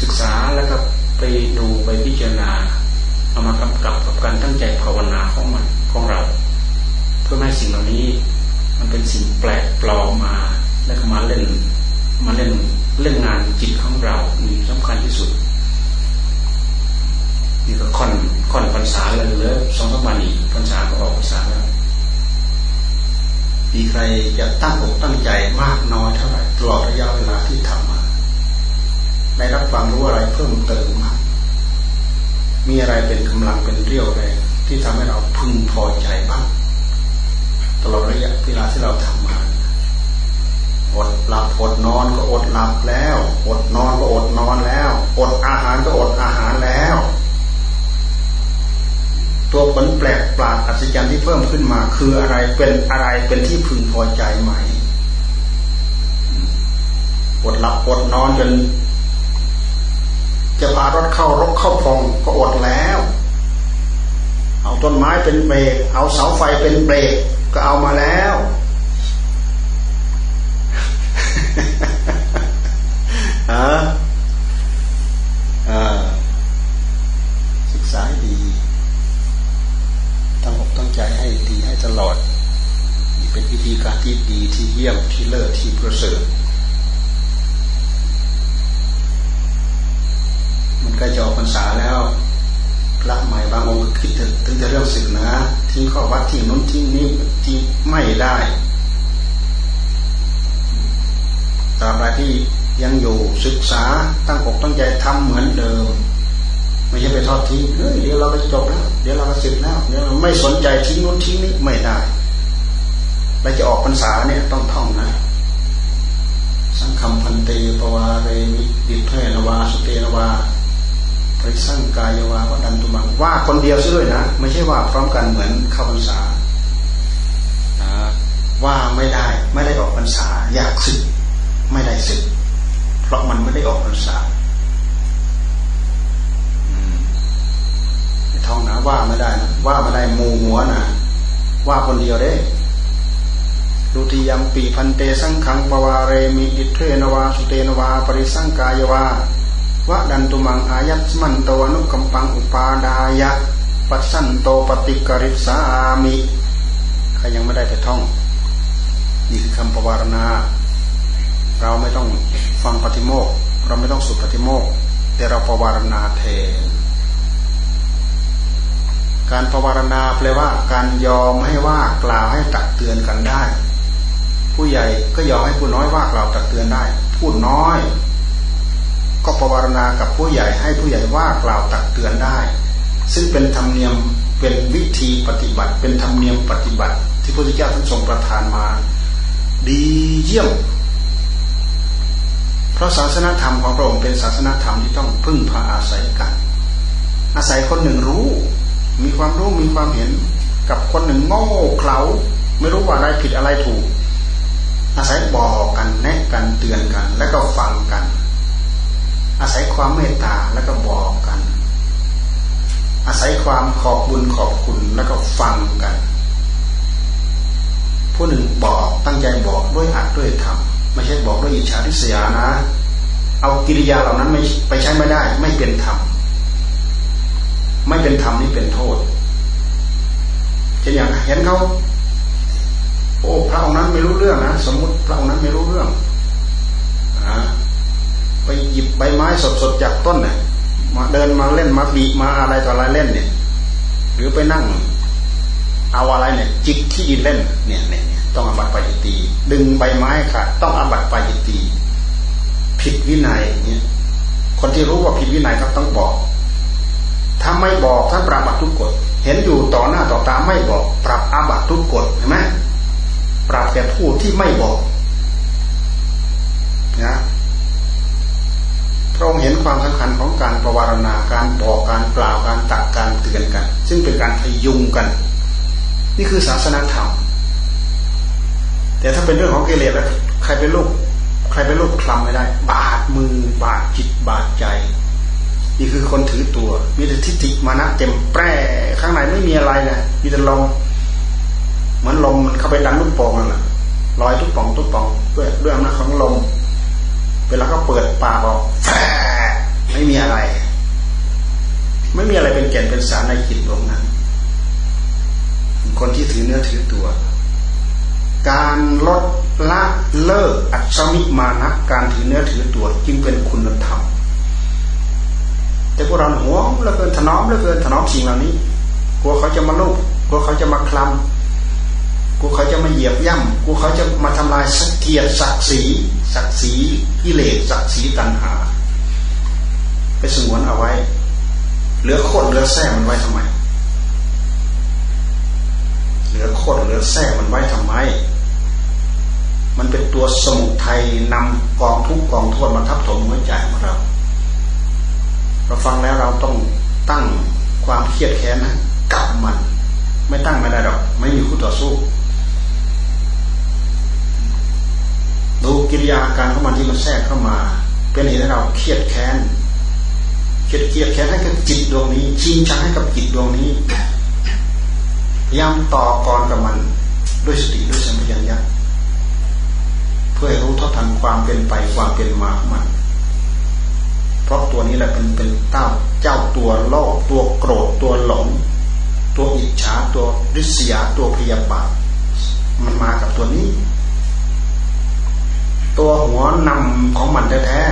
ศึกษาแล้วก็ไปดูไปพิจารณาเอามากำกับกับการตั้งใจภาวนาของมันของเรา เพื่อให้สิ่งเหล่านี้ มันเป็นสิ่งแปลกปลอมมา แล้วก็มาเล่นมาเล่นเล่นงานจิตของเรานี่สำคัญที่สุดนี่ก็ ค่อนค่อนพรรษาเลยเหลือสองสามวันอีกพรรษาก็ออกพรรษาแล้วมีใครจะตั้งอกตั้งใจมากน้อยเท่าไหร่ตลอดระยะเวลาที่ทำมา ได้รับความรู้อะไรเพิ่มเติมมามีอะไรเป็นกำลังเป็นเรี่ยวแรงที่ทำให้เราพึงพอใจบ้างตลอดระยะเวลาที่เราทำมาอดหลับอดนอนก็อดหลับแล้ว อดนอนก็อดนอนแล้ว อดอาหารก็อดอาหารแล้ว ตัวผลแปลกปราดอัศจรรย์ที่เพิ่มขึ้นมา คืออะไรเป็นอะไรเป็นที่พึงพอใจไหมอดหลับอดนอนจน จะพารถเข้ารกเข้าพองก็อดแล้ว เอาต้นไม้เป็นเบรกเอาเสาไฟเป็นเบรกก็เอามาแล้ว ฮะ ห้ตลอดนี่เป็นวิธีการที่ดีที่เยี่ยมที่เลิศที่ประเสริฐมันใก็จะออกพรรษาแล้วพระใหม่บางองค์คิดถึงถึงแต่เรื่องศึกนะทิ้งข้อวัดทิ้งนู้นทิ้งนี้ทิ้งไม่ได้ตราบใดที่ยังอยู่ศึกษาตั้งอกตั้งใจทำเหมือนเดิม ไม่ใช่ไปทอดทิ้งเฮ้ยเดี๋ยวเราก็จบแล้วเดี๋ยวเราก็เสร็จแล้วเดี๋ยวเราไม่สนใจทิ้งนู้นทิ้งนี้ไม่ได้เราจะออกพรรษาเนี่ยต้องท่องนะสังคมพันเตปวาเรมิดิเพนวาสเตนวาปริสังกายวาวัดันตุมังว่าคนเดียวซะด้วยนะ ไม่ใช่ว่าพร้อมกันเหมือนเข้าพรรษาว่าไม่ได้ไม่ได้ออกพรรษา อยากสึกไม่ได้สึก เพราะมันไม่ได้ออกพรรษา นะ ว่าไม่ได้นะว่าไม่ได้มูหัวนะว่าคนเดียวได้ดุติยมปีพันเตสังขังปวาเรมิอิเทนวาสุเตนวา ปริสังกายวาวะดันตุมังอายัตมันโตอนุกัมปังอุปาดายะ ปัสสันโตปฏิกริสามิใครยังไม่ได้ไปท่อง นี่คือคำปวารณา เราไม่ต้องฟังปฏิโมก เราไม่ต้องสุดปฏิโมก แต่เราปวารณาเทน การปวารณาแปลว่า การยอมให้ว่ากล่าวให้ตักเตือนกันได้ ผู้ใหญ่ก็ยอมให้ผู้น้อยว่ากล่าวตักเตือนได้ ผู้น้อย ก็ปวารณากับผู้ใหญ่ให้ผู้ใหญ่ว่ากล่าวตักเตือนได้ ซึ่งเป็นธรรมเนียมเป็นวิธีปฏิบัติ เป็นธรรมเนียมปฏิบัติ ที่พระพุทธเจ้าท่านทรงประทานมา ดีเยี่ยมเพราะศาสนธรรมของพระองค์เป็นศาสนธรรมที่ต้องพึ่งพาอาศัยกัน อาศัยคนหนึ่งรู้ มีความรู้มีความเห็น กับคนหนึ่งโง่เขลาไม่รู้ว่าอะไรผิดอะไรถูก อาศัยบอกกันแนะกันเตือนกัน แล้วก็ฟังกัน อาศัยความเมตตาแล้วก็บอกกัน อาศัยความขอบบุญขอบคุณแล้วก็ฟังกัน ผู้หนึ่งบอกตั้งใจบอกด้วยอัดด้วยธรรมไม่ใช่บอกด้วยอิจฉาริษยานะ เอากิริยาเหล่านั้นไม่ไปใช้ไม่ได้ ไม่เป็นธรรม ไม่เป็นธรรมนี่เป็นโทษเช่นอย่างเห็นเขาโอ้พระองค์นั้นไม่รู้เรื่องนะสมมติพระองค์นั้นไม่รู้เรื่องอไปหยิบใบไม้สดๆจากต้นเนี่ยมาเดินมาเล่นมาบีมาอะไรต่ออะไรเล่นเนี่ย หรือไปนั่ง เอาอะไรเนี่ย จิกที่ดินเล่นเนี่ยเนี่ยต้องอบัตปาจิตี ดึงใบไม้ขาดต้องอบัตปาจิตี ผิดวินัยเนี่ยคนที่รู้ว่าผิดวินัยก็ต้องบอก ถ้าไม่บอกท่านปรับบัตทุกกฎเห็นอยู่ต่อหน้าต่อตาไม่บอก ปรับอาบัตทุกกฎเห็นไหมปรับแก่ผู้ที่ไม่บอกนะพระองค์เห็นความสำคัญของการประวารณาการบอกการกล่าวการตักการเตือนกัน ซึ่งเป็นการพยุงกัน นี่คือศาสนาธรรม แต่ถ้าเป็นเรื่องของกิเลสแล้วใครเป็นลูกใครเป็นลูกคลำไม่ได้ บาดมือบาดจิตบาดใจ นี่คือคนถือตัว มีแต่ทิฏฐิมานะเต็มแปร่ข้างในไม่มีอะไรนะมีแต่ลมเหมือนลมมันเข้าไปดันลูกโป่งนั่นแหละลอยทุกป่องทุกป่องด้วยด้วยอำนาจของลมเวลาเขาเปิดปากออกแฝไม่มีอะไร ไม่มีอะไรเป็นแก่นเป็นสารในจิตดวงนั้น คนที่ถือเนื้อถือตัว การลดละเลิกอัศมิมานะการถือเนื้อถือตัว จึงเป็นคุณธรรม แต่พวกเราหัวเหลือเกินถนอมเหลือเกินถนอมสิ่งเหล่านี้กลัวเขาจะมาลูกกลัวเขาจะมาคลำกลัวเขาจะมาเหยียบย่ำกลัวเขาจะมาทำลายสเกียรติศักดิ์ศรีศักดิ์ศรีกิเลสศักดิ์ศรีตัณหา ไปสงวนเอาไว้ เหลือโคตรเหลือแท้มันไว้ทำไม เหลือโคตรเหลือแท้มันไว้ทำไม มันเป็นตัวสมุทัยนำกองทุกกองโทษมาทับถมหัวใจของเรา เราฟังแล้วเราต้องตั้งความเครียดแค้นนะกับมัน ไม่ตั้งไม่ได้หรอก ไม่มีคู่ต่อสู้ดูกิริยาการของมันที่มันแทรกเข้ามา เป็นเหตุให้เราเครียดแค้นเกียดเกียดแค้นให้กับจิตดวงนี้ ชิงชังให้กับจิตดวงนี้พยายามต่อกรกับมันด้วยสติด้วยสัมผัสญาเพื่อให้รู้เท่าทันความเป็นไปความเป็นมาของมัน เพราะตัวนี้แหละเป็นเป็นเต้าเจ้าตัวโลภตัวโกรธตัวหลง ตัวอิจฉาตัวริษยาตัวพยาบาทมันมากับตัวนี้ ตัวหัวนำของมันแท้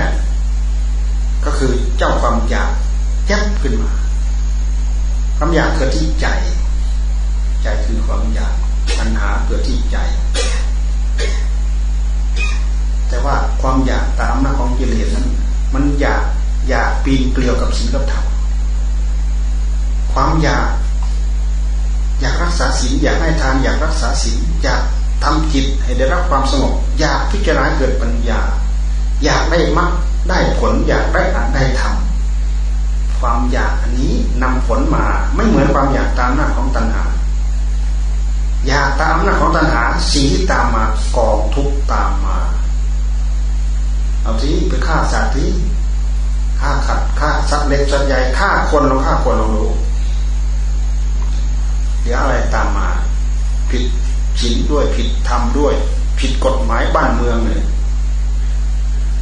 ๆก็คือเจ้าความอยากแยบขึ้นมาความอยากเกิดที่ใจ ใจคือความอยากปัญหาเกิดที่ใจ แต่ว่าความอยากตามน้าของกิเลสนั้น มันอยาก อยากปีนเกลียวกับศีลกับธรรมความอยาก อยากรักษาศีลอยากให้ทานอยากรักษาศีลอยากทำจิตให้ได้รับความสงบอยากพิจารณาเกิดปัญญา อยากได้มรรคได้ผลอยากได้อันได้ทำความอยากอันนี้นำผลมาไม่เหมือนความอยากตามหน้าของตัณหา อยากตามหน้าของตัณหาสิ่งที่ตามมากองทุกตามมา เอาทีไปฆ่าสัตว์ที่ ฆ่าขัดฆ่าสัตว์เล็กสัตว์ใหญ่ฆ่าคนลองฆ่าคนลองดูเดี๋ยวอะไรตามมา ผิดศีลด้วยผิดธรรมด้วย ผิดกฎหมายบ้านเมืองเลย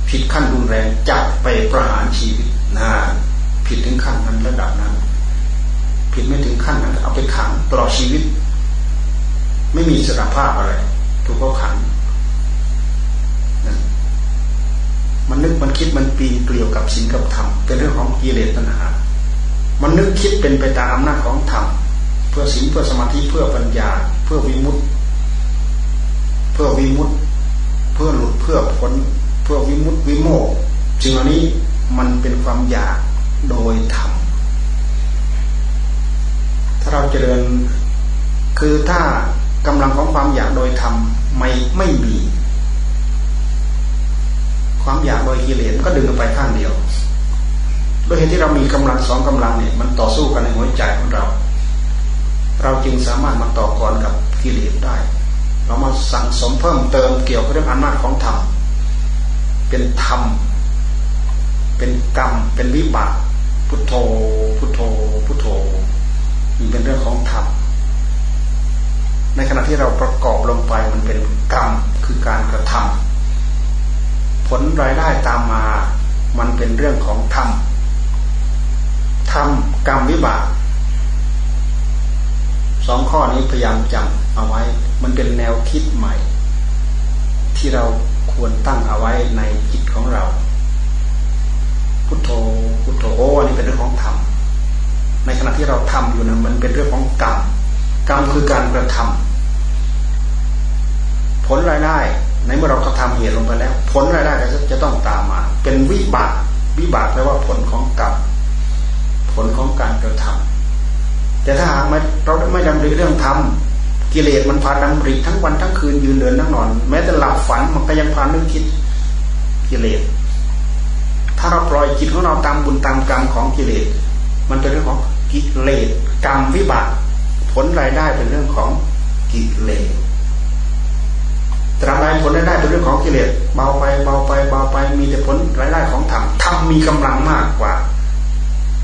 ผิดขั้นรุนแรงจับไปประหารชีวิตนะผิดถึงขั้นนั้นระดับนั้น ผิดไม่ถึงขั้นนั้นเอาไปขังตลอดชีวิต ไม่มีสารภาพอะไรถูกเขาขัง มันนึกมันคิดมันปีนเกลียวกับศีลกับธรรมเป็นเรื่องของกิเลสตัณหา มันนึกคิดเป็นไปตามอำนาจของธรรมเพื่อศีลเพื่อสมาธิเพื่อปัญญา เพื่อวิมุตติ เพื่อวิมุตติ เพื่อหลุดเพื่อพ้นเพื่อวิมุตติวิโมกสิ่งเหล่านี้มันเป็นความอยากโดยธรรมถ้าเราเจริญคือถ้ากำลังของความอยากโดยธรรมไม่ไม่มี ความอยากโดยกิเลสมันก็ดึงไปข้างเดียวด้วยเหตุที่เรามีกำลังสองกำลังเนี่ยมันต่อสู้กันในหัวใจของเรา เราจึงสามารถมาต่อกรกับกิเลสได้ เรามาสั่งสมเพิ่มเติมเกี่ยวกับเรื่องอำนาจของธรรมเป็นธรรม เป็นกรรม เป็นวิบากพุทโธ พุทโธ พุทโธนี่เป็นเรื่องของธรรมในขณะที่เราประกอบลงไปมันเป็นกรรมคือการกระทำ ผลรายได้ตามมา มันเป็นเรื่องของธรรมธรรมกรรมวิบากสองข้อนี้พยายามจำเอาไว้ มันเป็นแนวคิดใหม่ ที่เราควรตั้งเอาไว้ในจิตของเรา พุทโธพุทโธโอ้อันนี้เป็นเรื่องของธรรมในขณะที่เราทำอยู่นั้นมันเป็นเรื่องของกรรมกรรมคือการกระทำผลรายได้ ในเมื่อเรากระทำเหตุลงไปแล้ว ผลรายได้ก็จะต้องตามมา เป็นวิบากวิบากแปลว่าผลของกรรมผลของการกระทำแต่ถ้าหากเราไม่ดำริเรื่องทำกิเลสมันพาดำริทั้งวันทั้งคืนยืนเดินนั่งนอน แม้แต่หลับฝันมันก็ยังพานึกคิดกิเลสถ้าเราปล่อยจิตของเราตามบุญตามกรรมของกิเลสมันเป็นเรื่องของกิเลสกรรมวิบากผลรายได้เป็นเรื่องของกิเลส ตราบใดผลรายได้เป็นเรื่องของกิเลสเบาไปเบาไปเบาไปมีแต่ผลรายได้ของธรรมธรรมมีกำลังมากกว่า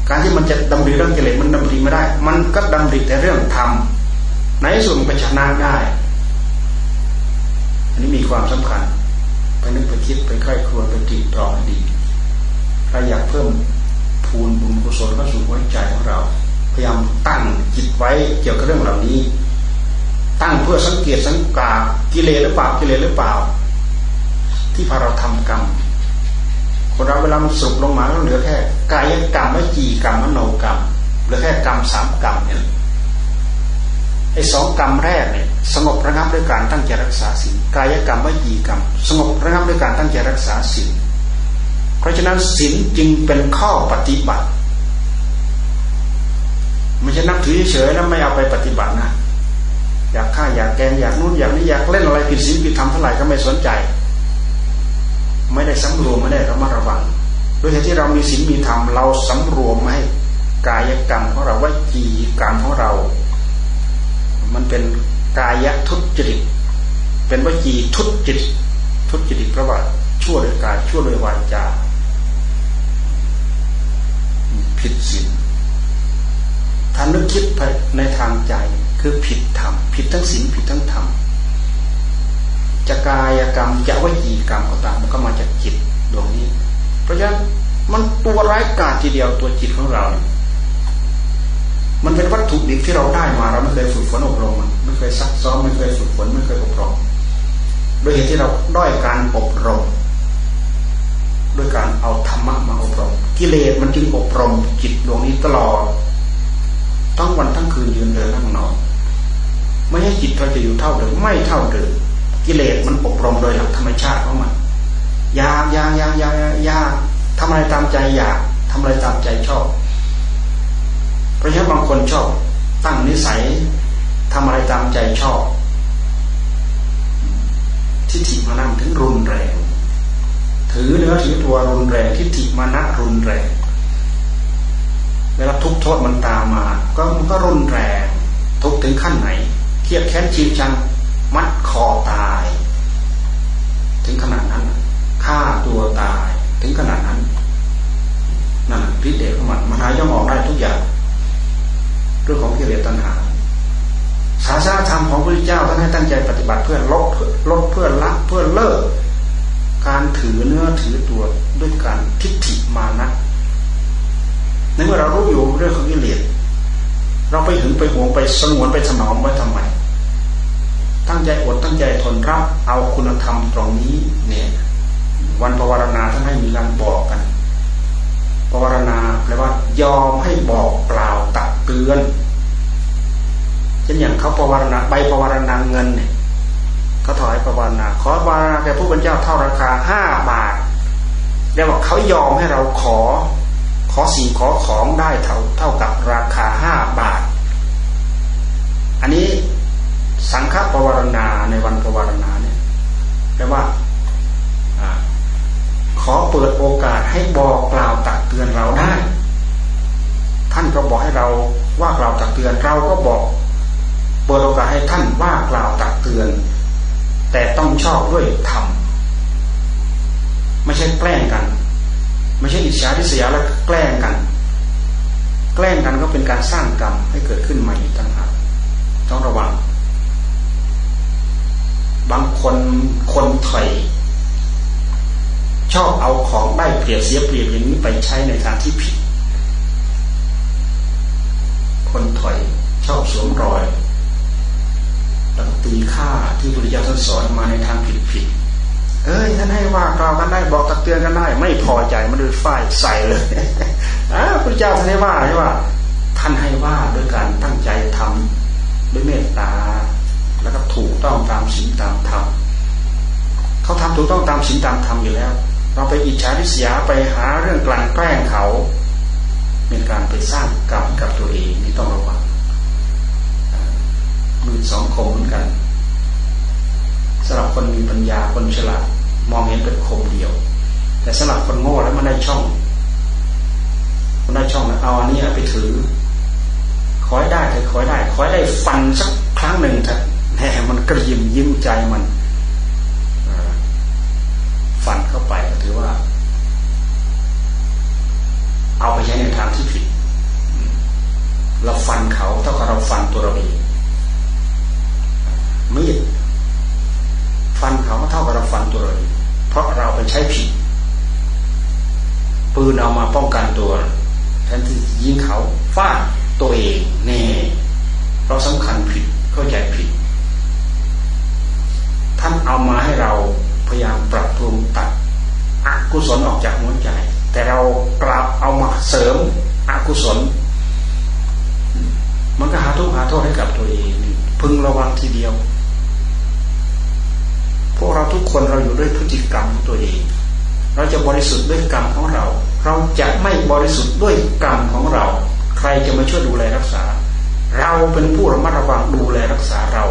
การที่มันจะดำริเรื่องกิเลสมันดำริไม่ได้ มันก็ดำริแต่เรื่องธรรมในส่วนไปชนะได้ อันนี้มีความสำคัญไปนึกไปคิดไปใคร่ครวญไปตรีตรองดีถ้าอยากเพิ่มพูนบุญกุศลเข้าสู่หัวใจของเรา พยายามตั้งจิตไว้เกี่ยวกับเรื่องเหล่านี้ เพื่อสังเกตสังกากิเลสหรือเปล่ากิเลสหรือเปล่า ที่พาเราทำกรรมคนเราเวลามันสุกลงมาก็เหลือแค่กายกรรมวิจีกรรมมโนกรรมเหลือแค่กรรมสามกรรมเนี่ยไอ้สองกรรมแรกเนี่ยสงบระงับด้วยการตั้งใจรักษาศีลกายกรรมวิจีกรรม สงบระงับด้วยการตั้งใจรักษาศีลเพราะฉะนั้นศีลจึงเป็นข้อปฏิบัติไม่ใช่นับถือเฉยแล้วไม่เอาไปปฏิบัตินะ อยากฆ่าอยากแกงอยากนู่นอยากนี้อยากเล่นอะไรผิดศีลผิดธรรมเท่าไหร่ก็ไม่สนใจ ไม่ได้สำรวมไม่ได้ระมัดระวังด้วยเหตุที่เรามีศีลมีธรรมเราสำรวมให้กายกรรมของเราวิจีกรรมของเรา มันเป็นกายทุจริตเป็นวจีทุจริตทุจริตเพระว่าชั่วโดยกายชั่วโดยวาจาผิดศีลถ้านึกคิดไปในทางใจ คือผิดธรรมผิดทั้งศีลผิดทั้งธรรมจะกายกรรมจะวิจีกรรมก็ตามมันก็มาจากจิตดวงนี้ เพราะฉะนั้นมันตัวร้ายกาจทีเดียวตัวจิตของเรา มันเป็นวัตถุดิบที่เราได้มาเราไม่เคยฝึกฝนอบรมมันไม่เคยซักซ้อมไม่เคยฝึกฝนไม่เคยอบรมโดยเหตุที่เราด้อยการอบรมด้วยการเอาธรรมะมาอบรม กิเลสมันจึงอบรมจิตดวงนี้ตลอดทั้งวันทั้งคืนยืนเดินนั่งนอน ไม่ให้จิตเราจะอยู่เท่าเดิมไม่เท่าเดิมกิเลสมันอบรมโดยหลักธรรมชาติของมันอยากอยากอยากอยากอยากทำอะไรตามใจอยากทำอะไรตามใจชอบ เพราะฉะนั้นบางคนชอบตั้งนิสัยทำอะไรตามใจชอบทิฏฐิมานั่งถึงรุนแรง ถือเนื้อถือตัวรุนแรงทิฏฐิมานะรุนแรงเวลาทุกโทษมันตามมา ก็มันก็รุนแรง ทุกถึงขั้นไหน เครียดแค้นชิงชัง มัดคอตาย ถึงขนาดนั้นฆ่าตัวตายถึงขนาดนั้นนั่นพิเดชของมันมหาย่อมออกได้ทุกอย่างเรื่องของกิเลสตัณหาศาสนาธรรมของพระเจ้าท่านให้ตั้งใจปฏิบัติเพื่อลดลดเพื่อละเพื่อเลิก การถือเนื้อถือตัวด้วยการทิฏฐิมานะในเมื่อเรารู้อยู่เรื่องของกิเลสเราไปหึงไปหวงไปสงวนไปถนอมไว้ทำไม ตั้งใจอดตั้งใจทนรับ เอาคุณธรรมตรงนี้เนี่ยวันปวารณาท่านให้มีการบอกกันปวารณาแปลว่ายอมให้บอกเปล่าตักเตือนเช่นอย่างเขาปวารณาใบปวารณาเงินเนี่ยเขาถอยปวารณาขอปวารณาแก่ผู้เป็นเจ้าเท่าราคาห้าบาทเรียกว่าเขายอมให้เราขอ ขอสิ่งขอของได้เท่าเท่ากับราคาห้าบาท อันนี้ สังฆปวารณาในวันปวารณาเนี่ยแปลว่าขอเปิดโอกาสให้บอกกล่าวตักเตือนเราได้ ท่านก็บอกให้เราว่ากล่าวตักเตือนเราก็บอก เปิดโอกาสให้ท่านว่ากล่าวตักเตือน แต่ต้องชอบด้วยธรรมไม่ใช่แกล้งกัน ไม่ใช่อิจฉาทิษยาแล้วแกล้งกัน แกล้งกันก็เป็นการสร้างกรรมให้เกิดขึ้นใหม่ต่างหากต้องระวัง บางคนคนถอย ชอบเอาของได้เปรียบเสียเปรียบอย่างนี้ไปใช้ในทางที่ผิด คนถอยชอบสวมรอยแล้วตีค่าที่พุทธเจ้าท่านสอนมาในทางผิดผิดเอ้ยท่านให้ว่ากล่าวกันได้บอกตักเตือนกันได้ ไม่พอใจมันดูฝ่ายใส่เลยอ่าพระเจ้าท่านให้ว่าใช่ว่า ท่านให้ว่าด้วยการตั้งใจทำด้วยเมตตา แล้วก็ถูกต้องตามศีลตามธรรมเขาทำถูกต้องตามศีลตามธรรมอยู่แล้ว เราไปอิจฉาทิษยาไปหาเรื่องกลั่นแกล้งเขา เป็นการไปสร้างกรรมกับตัวเองนี่ต้องระวังมือสองคมเหมือนกันสำหรับคนมีปัญญาคนฉลาดมองเห็นเป็นคมเดียว แต่สำหรับคนโง่แล้วมันได้ช่อง มันได้ช่องแล้วเอาอันนี้ไปถือขอให้ได้เถอะขอให้ได้ ขอให้ได้ฟันสักครั้งหนึ่งเถอะ แหมมันกระยิมยิ้มใจมันฟันเข้าไปถือว่า เอาไปใช้ในทางที่ผิด เราฟันเขาเท่ากับเราฟันตัวเราเองมีดฟันเขาเท่ากับเราฟันตัวเราเองเพราะเราไปใช้ผิดปืนเอามาป้องกันตัวแทนที่ยิงเขาฟาดตัวเองแน่เราสำคัญผิดเข้าใจผิดานเอามาให้เราพยายามปรับปรุงตัดอกุศลออกจากหัวใจ แต่เรากลับเอามาเสริมอกุศล มันก็หาทุกหาโทษให้กับตัวเองพึงระวังทีเดียว พวกเราทุกคนเราอยู่ด้วยพฤติกรรมตัวเอง เราจะบริสุทธิ์ด้วยกรรมของเรา เราจะไม่บริสุทธิ์ด้วยกรรมของเรา ใครจะมาช่วยดูแลรักษา เราเป็นผู้ระมัดระวังดูแลรักษาเรา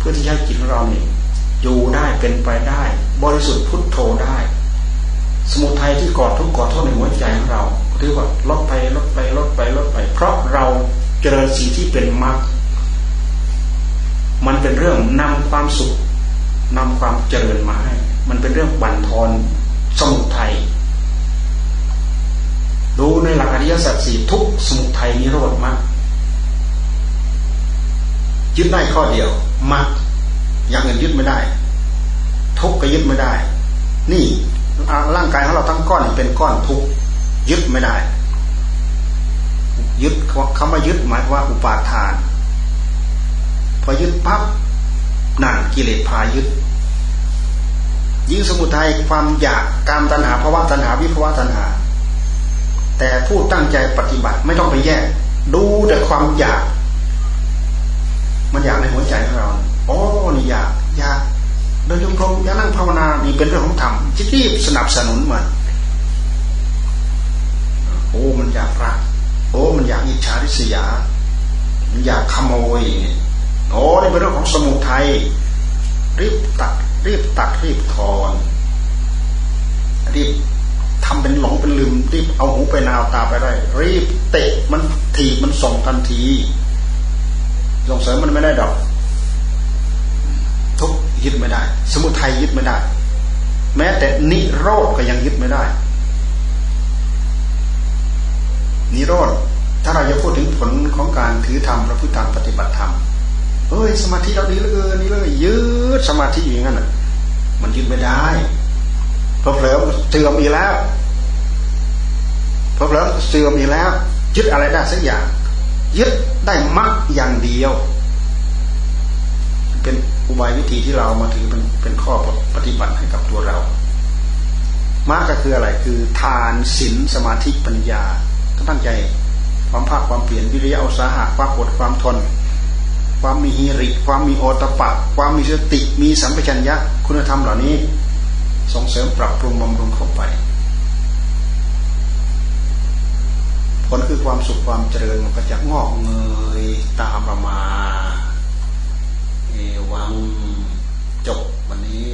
เพื่อที่ให้จิตของเราเนี่ยอยู่ได้เป็นไปได้ บริสุทธิ์พุทโธได้ สมุทัยที่กอดทุกข์กอดโทษในหัวใจของเราถือว่าลดไปลดไปลดไปลดไป เพราะเราเจริญสิ่งที่เป็นมรรคมันเป็นเรื่องนำความสุขนำความเจริญมาให้ มันเป็นเรื่องบั่นทอนสมุทัยดูในหลักอริยสัจสี่ทุกสมุทัยนิโรธมรรคยึดได้ข้อเดียว มรรคอย่างอื่นยึดไม่ได้ ทุกก็ยึดไม่ได้ นี่ร่างกายของเราทั้งก้อนเป็นก้อนทุกยึดไม่ได้ ยึดคำว่ายึดหมายว่าอุปาทาน พอยึดปั๊บนั่นกิเลสพายึดยิ่งสมุทัยความอยากการตัณหาภาวะตัณหาวิภาวะตัณหา แต่ผู้ตั้งใจปฏิบัติไม่ต้องไปแยก ดูแต่ความอยาก มันอยากในหัวใจของเราโอ้นี่อยากอยากเดินยงกรมอยากนั่งภาวนานี่เป็นเรื่องของธรรมจิรีบสนับสนุนมันโอ้มันอยากรัก โอ้มันอยากอิจฉาริษยา มันอยากขโมยโอ้นี่เป็นเรื่องของสมุทัยรีบตัดรีบตัดรีบถอนรีบทำเป็นหลงเป็นลืมรีบเอาหูไปนาวตาไปได้ รีบเตะมันถีบมันส่งทันที ส่งเสริมมันไม่ได้ดอก ทุกยึดไม่ได้ สมุทัยยึดไม่ได้ แม้แต่นิโรธก็ยังยึดไม่ได้ นิโรธถ้าเราจะพูดถึงผลของการถือธรรมประพฤติธรรมปฏิบัติธรรมเอ้ยสมาธิเราดีเหลือเกินนี่เลยยืดสมาธิอย่างนั้นมันยืดไม่ได้เพราะเผลอเสื่อมอีกแล้วเพราะเผลอเสื่อมอีกแล้วยึดอะไรได้สักอย่าง ยึดได้มักอย่างเดียว เป็นอุบายวิธีที่เรามาถือเป็นเป็นข้อปฏิบัติให้กับตัวเรามากก็คืออะไรคือทานศีลสมาธิปัญญาต้องตั้งใจความภาคความเปลี่ยนวิริยะอุตสาหะความอดความทน ความมีฮิริ ความมีโอตปะ ความมีสติมีสัมปชัญญะคุณธรรมเหล่านี้ ส่งเสริมปรับปรุงบำรุงเข้าไป ผลคือความสุขความเจริญมันก็จะงอกเงยตามประมาเอวังจบวันนี้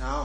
เอา